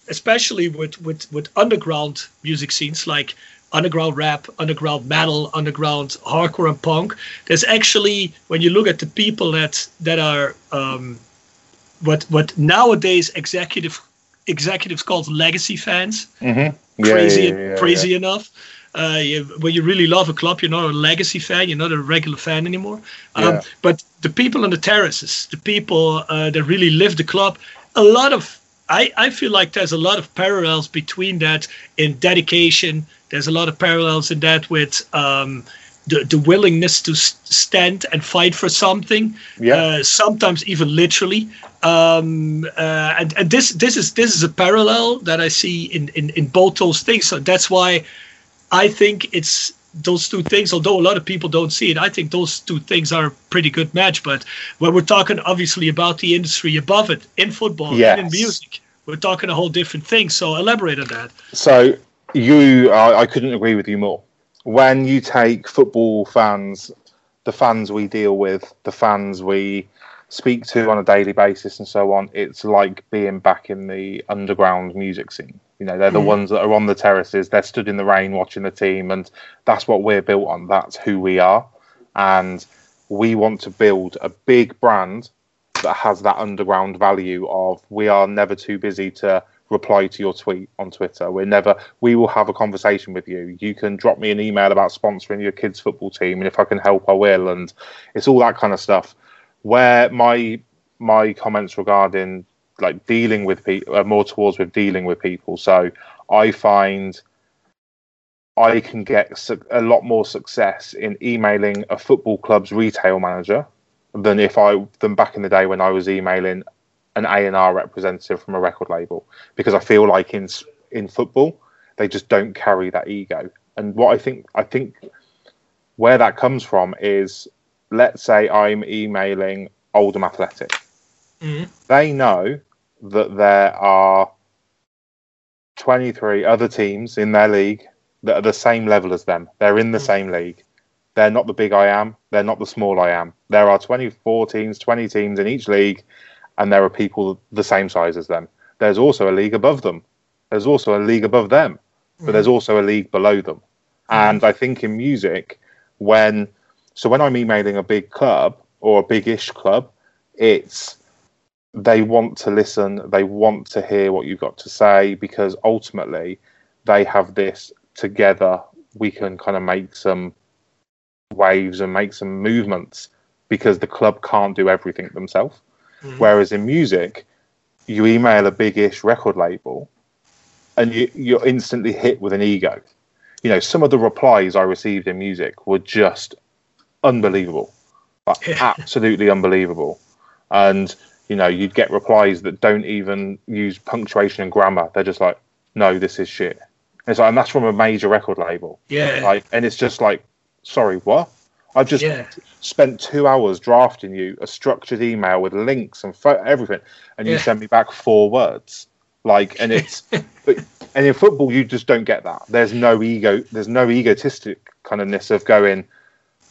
especially with with with underground music scenes like underground rap, underground metal, underground hardcore and punk. There's actually when you look at the people that that are um, what what nowadays executive executives called legacy fans. Mm-hmm. Yeah, crazy, yeah, yeah, crazy enough. Uh, you, when you really love a club, you're not a legacy fan. You're not a regular fan anymore. Um, Yeah. But the people on the terraces, the people uh, that really live the club, a lot of I, I feel like there's a lot of parallels between that in dedication. There's a lot of parallels in that with um, the the willingness to stand and fight for something. Yeah. Uh, sometimes even literally. Um, uh, and and this this is this is a parallel that I see in, in, in both those things. So that's why I think it's those two things. Although a lot of people don't see it, I think those two things are a pretty good match. But when we're talking obviously about the industry above it in football and in music, we're talking a whole different thing. So elaborate on that. So you, I, I couldn't agree with you more. When you take football fans, the fans we deal with, the fans we speak to on a daily basis, and so on, it's like being back in the underground music scene. You know, they're the Mhm. ones that are on the terraces. They're stood in the rain watching the team, and that's what we're built on. That's who we are, and we want to build a big brand that has that underground value of we are never too busy to reply to your tweet on Twitter. We're never we will have a conversation with you. You can drop me an email about sponsoring your kids football team and if I can help I will and it's all that kind of stuff. Where my my comments regarding like dealing with people are uh, more towards with dealing with people. So I find I can get su- a lot more success in emailing a football club's retail manager than if I than back in the day when I was emailing an A and R representative from a record label because I feel like in in football they just don't carry that ego. And what I think I think where that comes from is let's say I'm emailing Oldham Athletic. Mhm. They know that there are 23 other teams in their league that are the same level as them. They're in the Mm. same league. They're not the big I am. They're not the small I am. There are 24 teams, 20 teams in each league, and there are people the same size as them. There's also a league above them. There's also a league above them, but there's also a league below them. And I think in music, when so when I'm emailing a big club or a big-ish club, it's they want to listen, they want to hear what you've got to say because ultimately they have this together. We can kind of make some waves and make some movements because the club can't do everything themselves. Mhm. Whereas in music, you email a big-ish record label, and you, you're instantly hit with an ego. You know, some of the replies I received in music were just unbelievable, like, absolutely unbelievable. And you know, you'd get replies that don't even use punctuation and grammar. They're just like, "No, this is shit." It's like, and that's from a major record label. Yeah. Like, and it's just like, "Sorry, what?" I've just yeah. spent two hours drafting you a structured email with links and everything, and you Yeah. send me back four words. Like, and it's, but, and in football, you just don't get that. There's no ego. There's no egotistic kindness of going.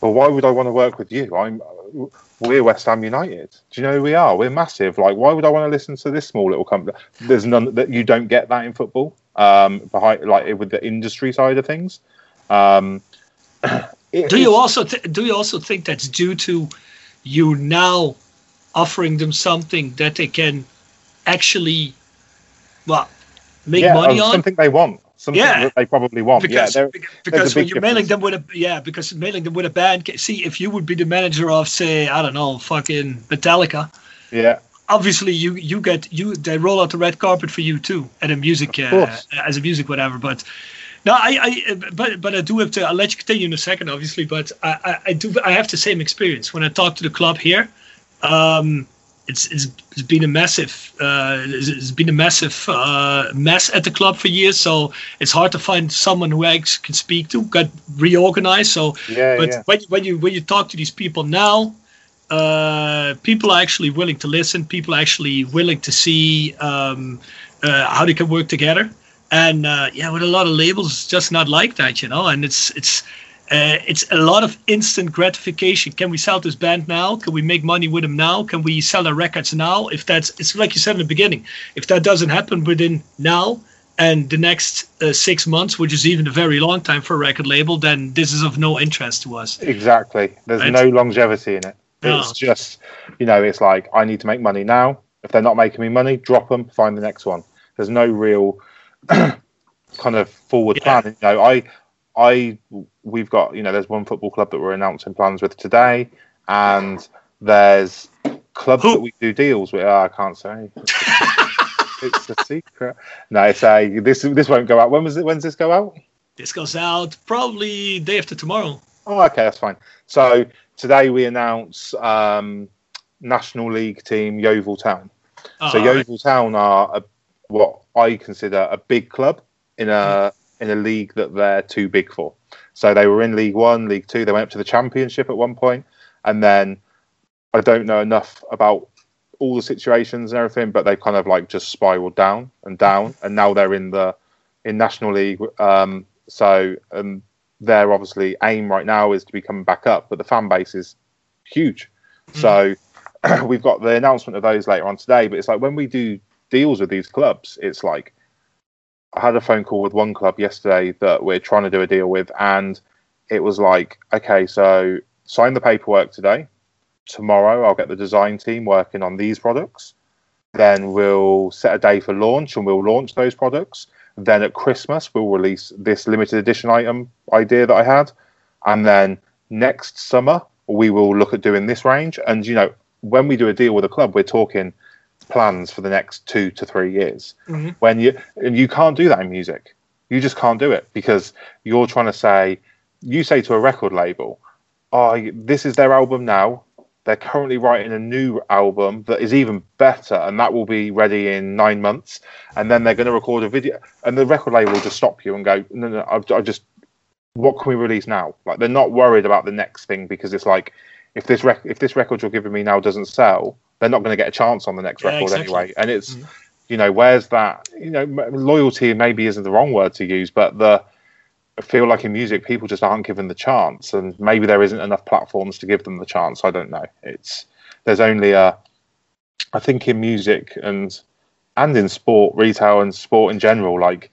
Well, why would I want to work with you? I'm, we're West Ham United. Do you know who we are? We're massive. Like, why would I want to listen to this small little company? There's none that you don't get that in football. Um, behind like with the industry side of things. Um, it- Do you also th- do you also think that's due to you now offering them something that they can actually, well, make yeah, money of on? something they want, something Yeah. that they probably want. because yeah, because when you're mailing them with a yeah because mailing them with a band see if you would be the manager of say I don't know fucking Metallica yeah, obviously you you get you they roll out the red carpet for you too at a music uh, as a music whatever but no I, I but but I do have to I'll let you continue in a second obviously but I, I, I do I have the same experience when I talk to the club here um it's it's, it's been a massive uh it's, it's been a massive uh mess at the club for years so it's hard to find someone who I can speak to got reorganized so yeah, but yeah. when, when you when you talk to these people now uh, people are actually willing to listen people are actually willing to see um, uh, how they can work together and uh, yeah with a lot of labels it's just not like that you know and it's it's uh, it's a lot of instant gratification. Can we sell this band now? Can we make money with them now? Can we sell our records now? If that's, it's like you said in the beginning, if that doesn't happen within now and the next uh, six months, which is even a very long time for a record label, then this is of no interest to us. Exactly. There's Right. no longevity in it. No. It's just, you know, it's like I need to make money now. If they're not making me money, drop them, find the next one. There's no real kind of forward Yeah. plan. You know, I, I, we've got, you know, there's one football club that we're announcing plans with today, and there's clubs Who? that we do deals with. Oh, I can't say. it's a secret. No, it's a this. This won't go out. When was it? When's this go out? This goes out probably day after tomorrow. Oh, okay, that's fine. So today we announce um, National League team Yeovil Town. so Uh, Yeovil Town are a, what I consider a big club in a in a league that they're too big for. So they were in League One, League Two. They went up to the Championship at one point, and then I don't know enough about all the situations and everything, but they kind of like just spiraled down and down, and now they're in the in National League. Um, so um, their obviously aim right now is to be coming back up, but the fan base is huge. So we've got the announcement of those later on today. But it's like when we do deals with these clubs, it's like I had a phone call with one club yesterday that we're trying to do a deal with, and it was like, okay, so sign the paperwork today. Tomorrow, I'll get the design team working on these products. Then we'll set a day for launch, and we'll launch those products. Then at Christmas, we'll release this limited edition item idea that I had, and then next summer we will look at doing this range. And you know, when we do a deal with a club, we're talking plans for the next two to three years. Mhm. When you and you can't do that in music, you just can't do it because you're trying to say, you say to a record label, "Oh, this is their album now. They're currently writing a new album that is even better, and that will be ready in nine months. And then they're going to record a video, and the record label will just stop you and go, "No, no, I've, I just what can we release now? Like they're not worried about the next thing because it's like if this rec- if this record you're giving me now doesn't sell, they're not going to get a chance on the next Yeah, record exactly. anyway. And it's Mhm. you know where's that you know m- loyalty maybe isn't the wrong word to use, but the I feel like in music people just aren't given the chance, and maybe there isn't enough platforms to give them the chance. I don't know. It's there's only a I think in music and and in sport, retail and sport in general, like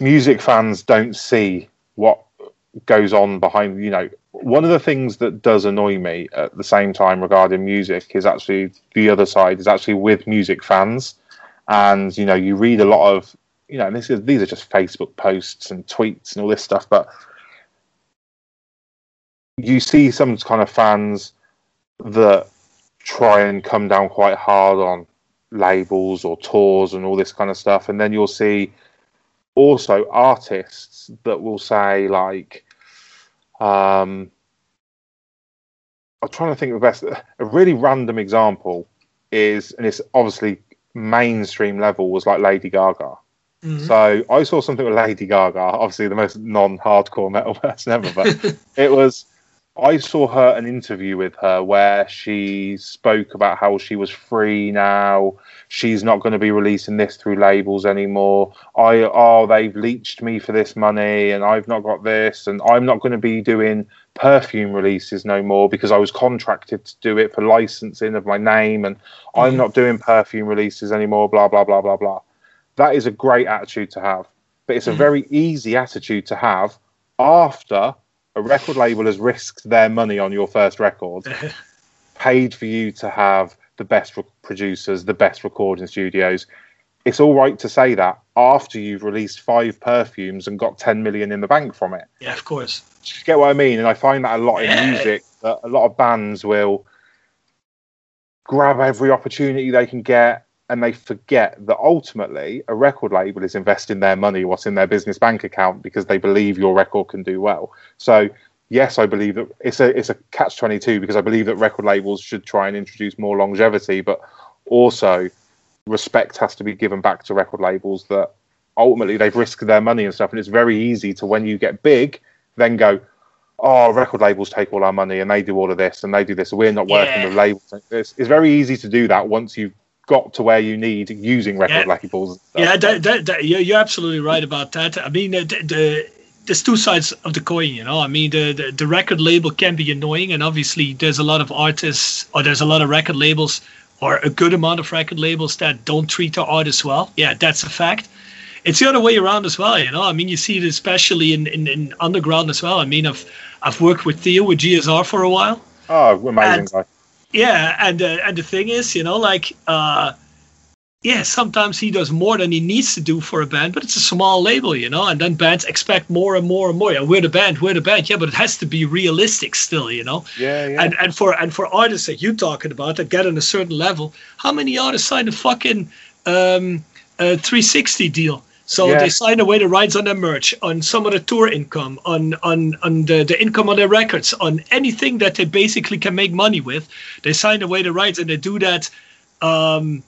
music fans don't see what goes on behind you know one of the things that does annoy me at the same time regarding music is actually the other side is actually with music fans. And you know you read a lot of you know this is these are just facebook posts and tweets and all this stuff but you see some kind of fans that try and come down quite hard on labels or tours and all this kind of stuff. And then you'll see also artists that will say like um i'm trying to think of the best a really random example is and it's obviously mainstream level was like lady gaga Mhm. so i saw something with lady gaga obviously the most non-hardcore metal person ever but it was I saw her an interview with her where she spoke about how she was free now. She's not going to be releasing this through labels anymore. I oh they've leached me for this money and I've not got this and I'm not going to be doing perfume releases no more because I was contracted to do it for licensing of my name and I'm not doing perfume releases anymore blah blah blah blah blah. That is a great attitude to have. But it's a Mhm. very easy attitude to have after a record label has risked their money on your first record, paid for you to have the best re- producers, the best recording studios. It's all right to say that after you've released five perfumes and got 10 million in the bank from it. yeah, of course. Do you get what I mean? And I find that a lot Yeah. in music, that a lot of bands will grab every opportunity they can get and they forget that ultimately a record label is investing their money, what's in their business bank account, because they believe your record can do well. So yes, I believe that it's a it's a catch twenty two because I believe that record labels should try and introduce more longevity, but also respect has to be given back to record labels that ultimately they've risked their money and stuff. And it's very easy to when you get big, then go, oh, record labels take all our money and they do all of this and they do this. We're not working Yeah. with labels. It's, it's very easy to do that once you've got to where you need using record Yeah. stuff. Yeah, that, that, that, you're, absolutely right about that. I mean, the, the there's two sides of the coin, you know. I mean, the, the the record label can be annoying, and obviously there's a lot of artists or there's a lot of record labels or a good amount of record labels that don't treat their artists well. Yeah, that's a fact. It's the other way around as well, you know. I mean, you see it especially in, in, in underground as well. I mean, I've I've worked with Theo with GSR for a while. Oh, amazing And- guy. Yeah, and uh, and the thing is, you know, like uh, yeah, sometimes he does more than he needs to do for a band, but it's a small label, you know, and then bands expect more and more and more. Yeah, we're the band, we're the band, yeah, but it has to be realistic still, you know. Yeah, yeah. And and for and for artists that you're talking about that get on a certain level, how many artists sign a fucking um, uh, 360 deal? So they sign away the rights on their merch, on some of the tour income, on on on the, the income on their records, on anything that they basically can make money with. They sign away the rights, and they do that um,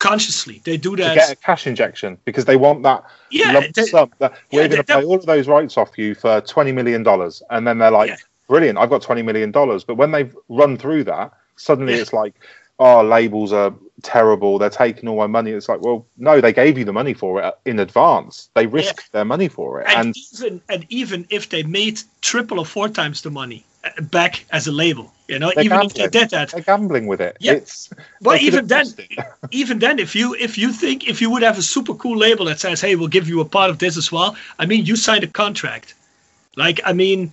consciously. They do that to get a cash injection because they want that yeah, lump they- sum. That yeah, we're going to pay all of those rights off you for twenty million dollars, and then they're like, Yeah. "Brilliant, I've got twenty million dollars." But when they've run through that, suddenly Yeah. it's like, "Oh, labels are terrible. They're taking all my money." It's like, well, no, they gave you the money for it in advance. They risked their money for it, and, and even and even if they made triple or four times the money uh, back as a label, you know, even if they did that, they're gambling with it. Yeah. It's But even then, even then, if you if you think if you would have a super cool label that says, "Hey, we'll give you a part of this as well," I mean, you signed a contract. Like, I mean,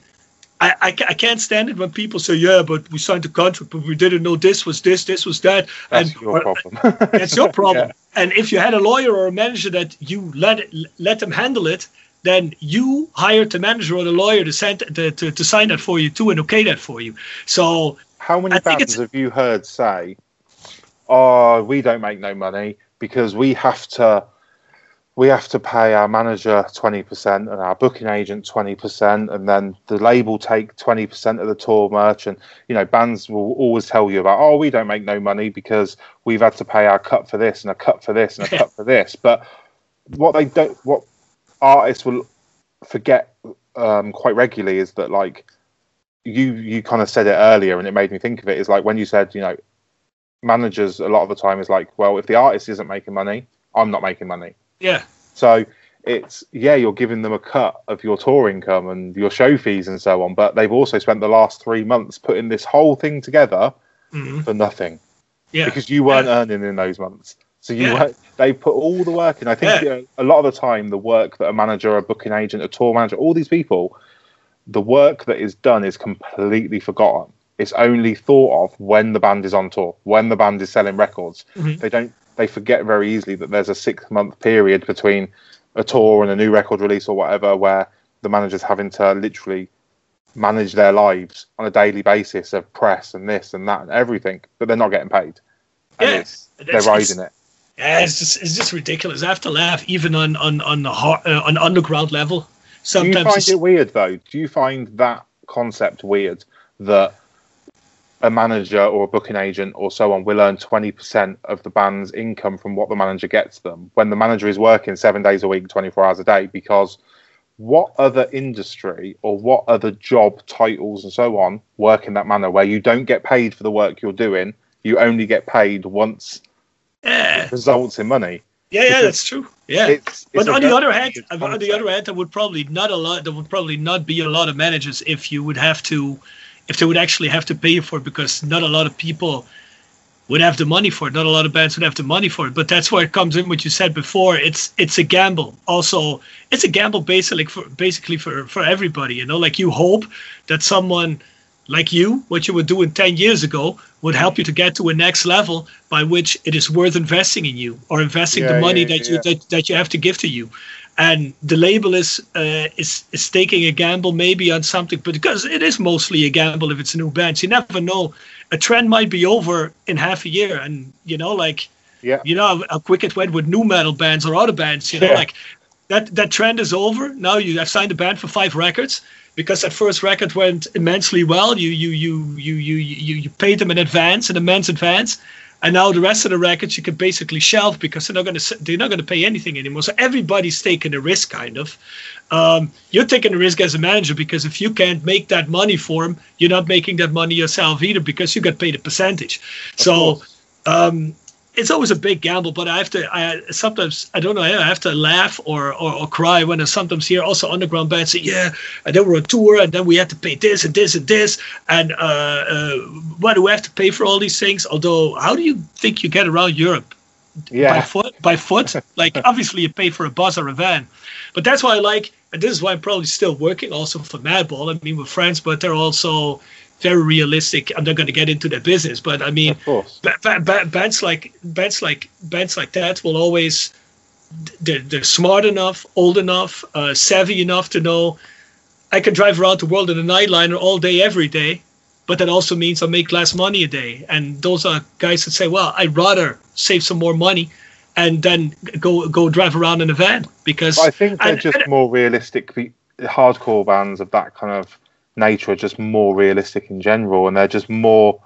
I, I, I can't stand it when people say, "Yeah, but we signed a contract, but we didn't know this was this, this was that." that's and your problem. That's your problem. Yeah. And if you had a lawyer or a manager that you let let them handle it, then you hired the manager or the lawyer to send to, to, to sign that for you too and okay that for you. So How many I think bands it's- have you heard say, "Oh, we don't make no money because we have to, we have to pay our manager twenty percent and our booking agent twenty percent, and then the label take twenty percent of the tour merch." And you know, bands will always tell you about, "Oh, we don't make no money because we've had to pay our cut for this and a cut for this and a cut for this." But what they don't, what artists will forget um, quite regularly is that like you you kind of said it earlier and it made me think of it is like when you said you know managers a lot of the time is like well if the artist isn't making money i'm not making money yeah, so it's yeah you're giving them a cut of your tour income and your show fees and so on but they've also spent the last three months putting this whole thing together Mhm. for nothing yeah, because you weren't Yeah. earning in those months. So you Yeah. they put all the work in. I think you know, a lot of the time, the work that a manager, a booking agent, a tour manager, all these people, the work that is done is completely forgotten. It's only thought of when the band is on tour, when the band is selling records. Mhm. They don't. They forget very easily that there's a six month period between a tour and a new record release or whatever, where the manager's having to literally manage their lives on a daily basis of press and this and that and everything, but they're not getting paid. And Yeah, they're riding it. yeah. It's just it's just ridiculous. I have to laugh even on on on the uh, on underground level. Sometimes Do you find it weird though? Do you find that concept weird that a manager or a booking agent or so on will earn 20% of the band's income from what the manager gets them when the manager is working seven days a week, 24 hours a day? Because what other industry or what other job titles and so on work in that manner where you don't get paid for the work you're doing? You only get paid once yeah, results in money. yeah, yeah, Because that's true. Yeah. It's, But it's a on the other hand, weird on the other hand, there would probably not a lot. There would probably not be a lot of managers if you would have to, if they would actually have to pay for it, because not a lot of people would have the money for it. Not a lot of bands would have the money for it. But that's where it comes in. What you said before, it's it's a gamble. Also, it's a gamble basically for basically for for everybody. You know, like you hope that someone like you, what you were doing 10 years ago, would help you to get to a next level by which it is worth investing in you or investing the money yeah, that you that, that you have to give to you. And the label is uh, is is taking a gamble maybe on something, but because it is mostly a gamble if it's a new band, you never know. A trend might be over in half a year, and you know, like Yeah. you know how, quick it went with nu metal bands or other bands. You know, Yeah. like that that trend is over. Now you have signed a band for five records because that first record went immensely well. You you you you you you, you paid them in advance, in immense advance, and now the rest of the records you can basically shelve because they're not going to they're not going to pay anything anymore. So everybody's taking a risk, kind of. Um, you're taking a risk as a manager because if you can't make that money for them, you're not making that money yourself either because you got paid a percentage. so course. um, it's always a big gamble, but I have to. I sometimes I don't know. I have to laugh or, or, or cry when I sometimes hear also underground bands say, "Yeah, and then we're on tour, and then we have to pay this and this and this, and uh, uh, why do we have to pay for all these things?" Although, how do you think you get around Europe? Yeah. By foot? By foot? like obviously you pay for a bus or a van, but that's why I like, and this is why I'm probably still working also for Madball. I mean, with friends, but they're also very realistic. I'm not going to get into their business, but I mean, ba- ba- ba- bands like bands like bands like that will always they're, they're smart enough, old enough, uh, savvy enough to know I can drive around the world in a nightliner all day, every day. But that also means I make less money a day. And those are guys that say, well, I'd rather save some more money and then go go drive around in a van because I think they're and, just and, more realistic. The Hardcore bands of that kind of nature are just more realistic in general, and they're just more.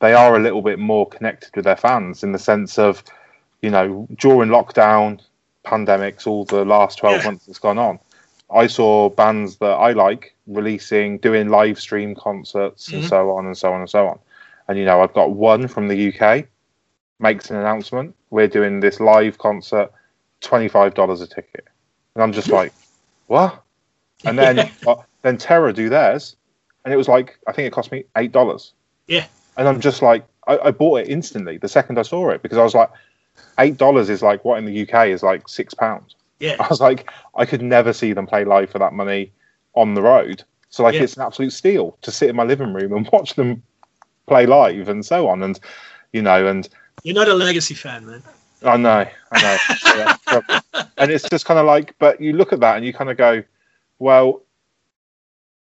They are a little bit more connected with their fans in the sense of, you know, during lockdown, pandemics, all the last twelve yeah. months that's gone on. I saw bands that I like releasing, doing live stream concerts mm-hmm. and so on and so on and so on. And you know, I've got one from the UK makes an announcement. We're doing this live concert, twenty five dollars a ticket, and I'm just like, what? And then uh, then Terror do theirs, and it was like I think it cost me eight dollars. Yeah. And I'm just like, I, I, bought it instantly the second I saw it because I was like, eight dollars is like what in the UK is like six pounds. Yeah. I was like, I could never see them play live for that money on the road. So like, yeah. it's an absolute steal to sit in my living room and watch them play live and so on. And you know, and you're not a legacy fan, man. I know, I know. yeah, and it's just kind of like, but you look at that and you kind of go, well,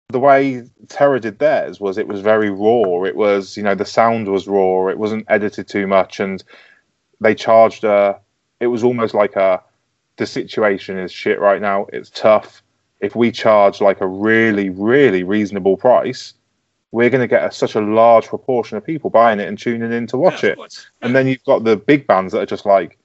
the way Terror did theirs was it was very raw. It was, you know, the sound was raw. It wasn't edited too much, and they charged a. It was almost like a. The situation is shit right now. It's tough. If we charge like a really, really reasonable price, we're going to get a, such a large proportion of people buying it and tuning in to watch yeah, it. And then you've got the big bands that are just like,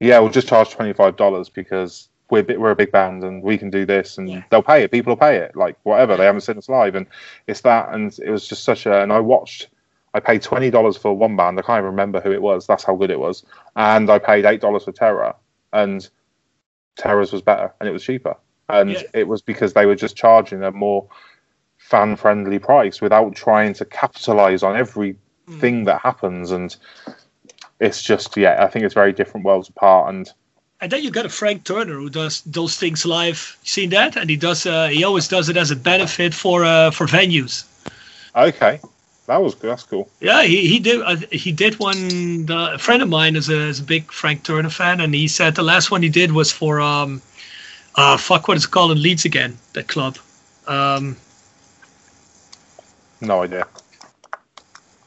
yeah, we'll just charge twenty five dollars because we're we're a big band and we can do this and yeah. they'll pay it. People will pay it, like whatever. They haven't seen us live, and it's that. And it was just such a. And I watched. I paid twenty dollars for one band. I can't even remember who it was. That's how good it was. And I paid eight dollars for Terror, and Terror's was better and it was cheaper. And yeah. it was because they were just charging a more fan friendly price without trying to capitalize on everything mm. that happens. And it's just yeah, I think it's very different worlds apart. And and then you got a Frank Turner who does those things live. You seen that? And he does. Uh, he always does it as a benefit for uh, for venues. Okay, that was that's cool. Yeah, he he did uh, he did one. The, a friend of mine is a, is a big Frank Turner fan, and he said the last one he did was for um, uh, fuck what is it called in Leeds again? That club. Um, no idea.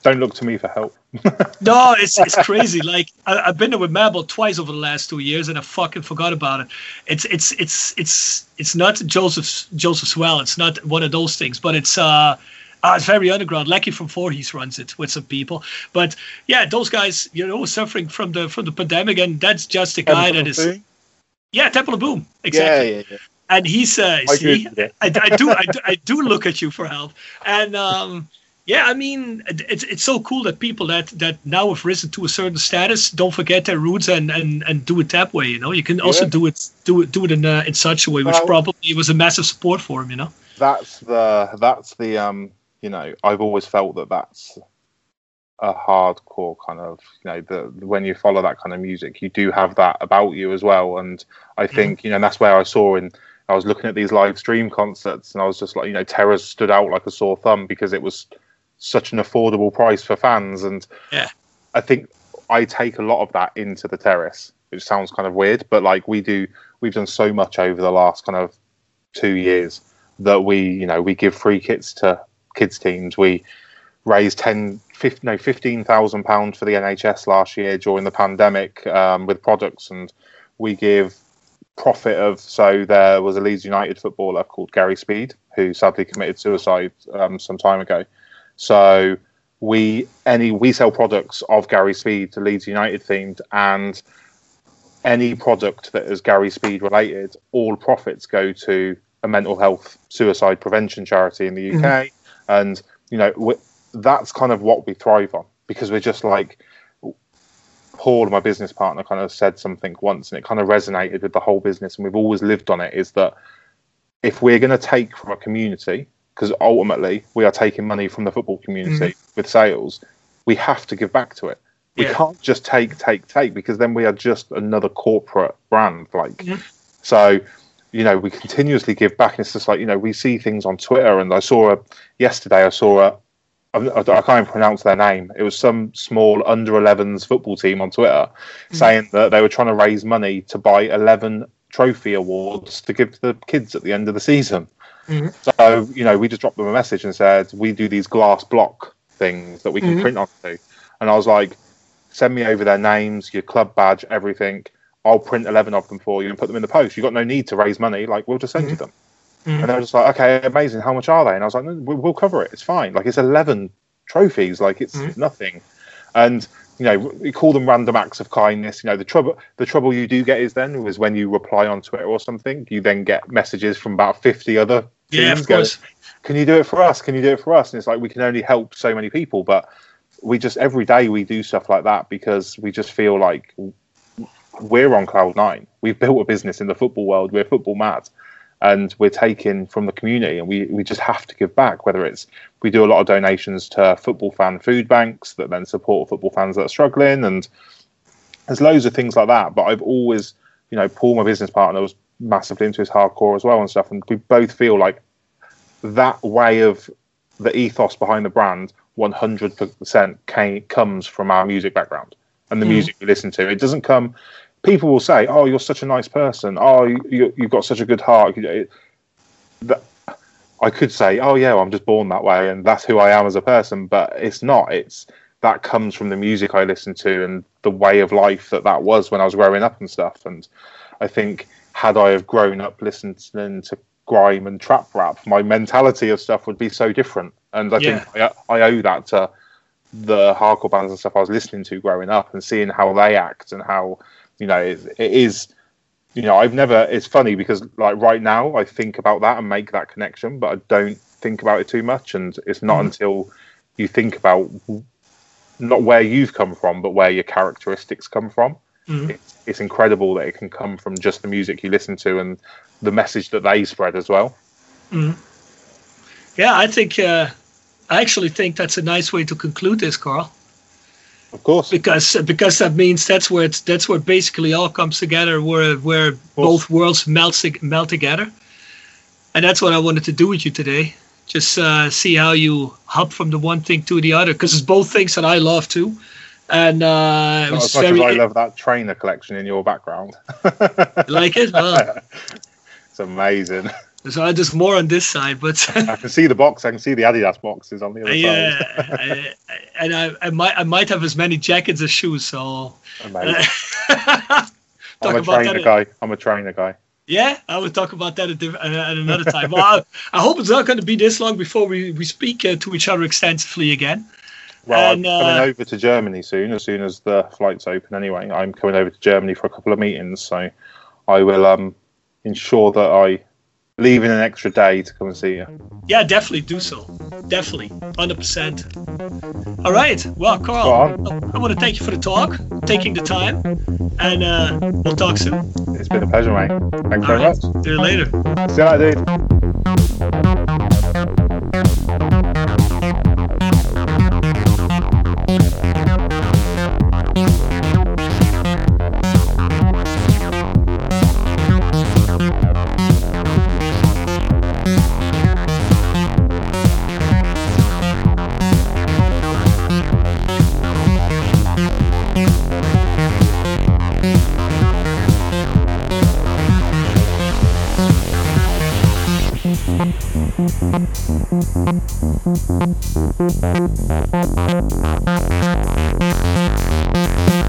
Don't look to me for help. no, it's it's crazy. Like I, have been there with Madball twice over the last two years, and I fucking forgot about it. It's it's it's it's it's not Joseph Joseph's well. It's not one of those things, but it's uh. Uh, it's very underground. Lecky from Voorhees runs it with some people, but yeah, those guys, you know, suffering from the from the pandemic, and that's just a guy that is, Boom? yeah, Temple of Boom, exactly. Yeah, yeah, yeah. And he's uh, I see, I, I, do, I do, I do look at you for help, and um, yeah, I mean, it's it's so cool that people that that now have risen to a certain status don't forget their roots and and, and do it that way. You know, you can also yeah. do it do it do it in uh, in such a way, which well, probably was a massive support for him. You know, that's the that's the um you know I've always felt that that's a hardcore kind of you know the when you follow that kind of music you do have that about you as well and i mm-hmm. think mm. you know that's where i saw in i was looking at these live stream concerts and i was just like you know terror stood out like a sore thumb because it was such an affordable price for fans. And yeah, I think I take a lot of that into the terrace, which sounds kind of weird, but like we do, we've done so much over the last kind of two years that we, you know, we give free kits to kids teams. We raised 10, 15, no, 15,000 pounds for the NHS last year during the pandemic um, with products. And we give profit of, so there was a Leeds United footballer called Gary Speed who sadly committed suicide um, some time ago so we any we sell products of Gary Speed to Leeds United themed, and any product that is Gary Speed related, all profits go to a mental health suicide prevention charity in the UK, mm-hmm. and you know that's kind of what we thrive on because we're just like Paul, my business partner, kind of said something once, and it kind of resonated with the whole business, and we've always lived on it. Is that if we're going to take from a community, because ultimately we are taking money from the football community mm-hmm. with sales, we have to give back to it. We yeah. can't just take, take, take, because then we are just another corporate brand. Like, mm-hmm. so you know, we continuously give back. And it's just like, you know, we see things on Twitter. And I saw a, yesterday, I saw a, I, I can't even pronounce their name. It was some small under 11s football team on Twitter mm-hmm. saying that they were trying to raise money to buy 11 trophy awards to give to the kids at the end of the season. Mm-hmm. So, you know, we just dropped them a message and said, we do these glass block things that we can mm-hmm. print onto. And I was like, send me over their names, your club badge, everything. I'll print 11 of them for you and put them in the post. You've got no need to raise money. Like, we'll just send mm-hmm. you them. Mm-hmm. And they were just like, okay, amazing. How much are they? And I was like, no, we'll cover it. It's fine. Like, it's 11 trophies. Like, it's mm-hmm. nothing. And, you know, we call them random acts of kindness. You know, the trouble the trouble you do get is then is when you reply on Twitter or something, you then get messages from about 50 other yeah, of course. Going, Can you do it for us? Can you do it for us? And it's like, we can only help so many people. But we just, every day we do stuff like that because we just feel like we're on cloud nine. We've built a business in the football world. We're football mad, and we're taking from the community, and we we just have to give back. Whether it's we do a lot of donations to football fan food banks that then support football fans that are struggling, and there's loads of things like that. But I've always, you know, Paul, my business partner, was massively into his hardcore as well and stuff, and we both feel like that way of the ethos behind the brand 100% came, comes from our music background and the mm. music we listen to. It doesn't come people will say, "Oh, you're such a nice person. Oh, you, have got such a good heart." That, I could say, "Oh, yeah, well, I'm just born that way, and that's who I am as a person." But it's not. It's that comes from the music I listen to and the way of life that that was when I was growing up and stuff. And I think had I have grown up listening to grime and trap rap, my mentality of stuff would be so different. And I yeah. think I, I owe that to the hardcore bands and stuff I was listening to growing up and seeing how they act and how you know, it, it is. You know, I've never. It's funny because like right now, I think about that and make that connection, but I don't think about it too much. And it's not mm. until you think about not where you've come from, but where your characteristics come from. Mm. It's, it's incredible that it can come from just the music you listen to and the message that they spread as well. Mm. Yeah, I think uh, I actually think that's a nice way to conclude this, Carl. Of course. Because because that means that's where it's that's where basically all comes together, where where both worlds melt melt together, and that's what I wanted to do with you today. Just uh, see how you hop from the one thing to the other, because it's both things that I love too. And uh, as very, I love that trainer collection in your background. like it? it's amazing. So just more on this side, but I can see the box. I can see the Adidas boxes on the other yeah, side. Yeah, and I, I might I might have as many jackets as shoes. So amazing. I'm a trainer guy. I'm a trainer guy. Yeah, I will talk about that at, at another time. well, I, I, hope it's not going to be this long before we we speak uh, to each other extensively again. Well, and, I'm coming uh, over to Germany soon. As soon as the flights open, anyway, I'm coming over to Germany for a couple of meetings. So I will um, ensure that I leaving an extra day to come and see you. Yeah, definitely do so. Definitely, hundred percent. All right. Well, Carl, I want to thank you for the talk, taking the time, and uh, we'll talk soon. It's been a pleasure, mate. Thanks All very right. much. See you later. See you later, dude. Thank you.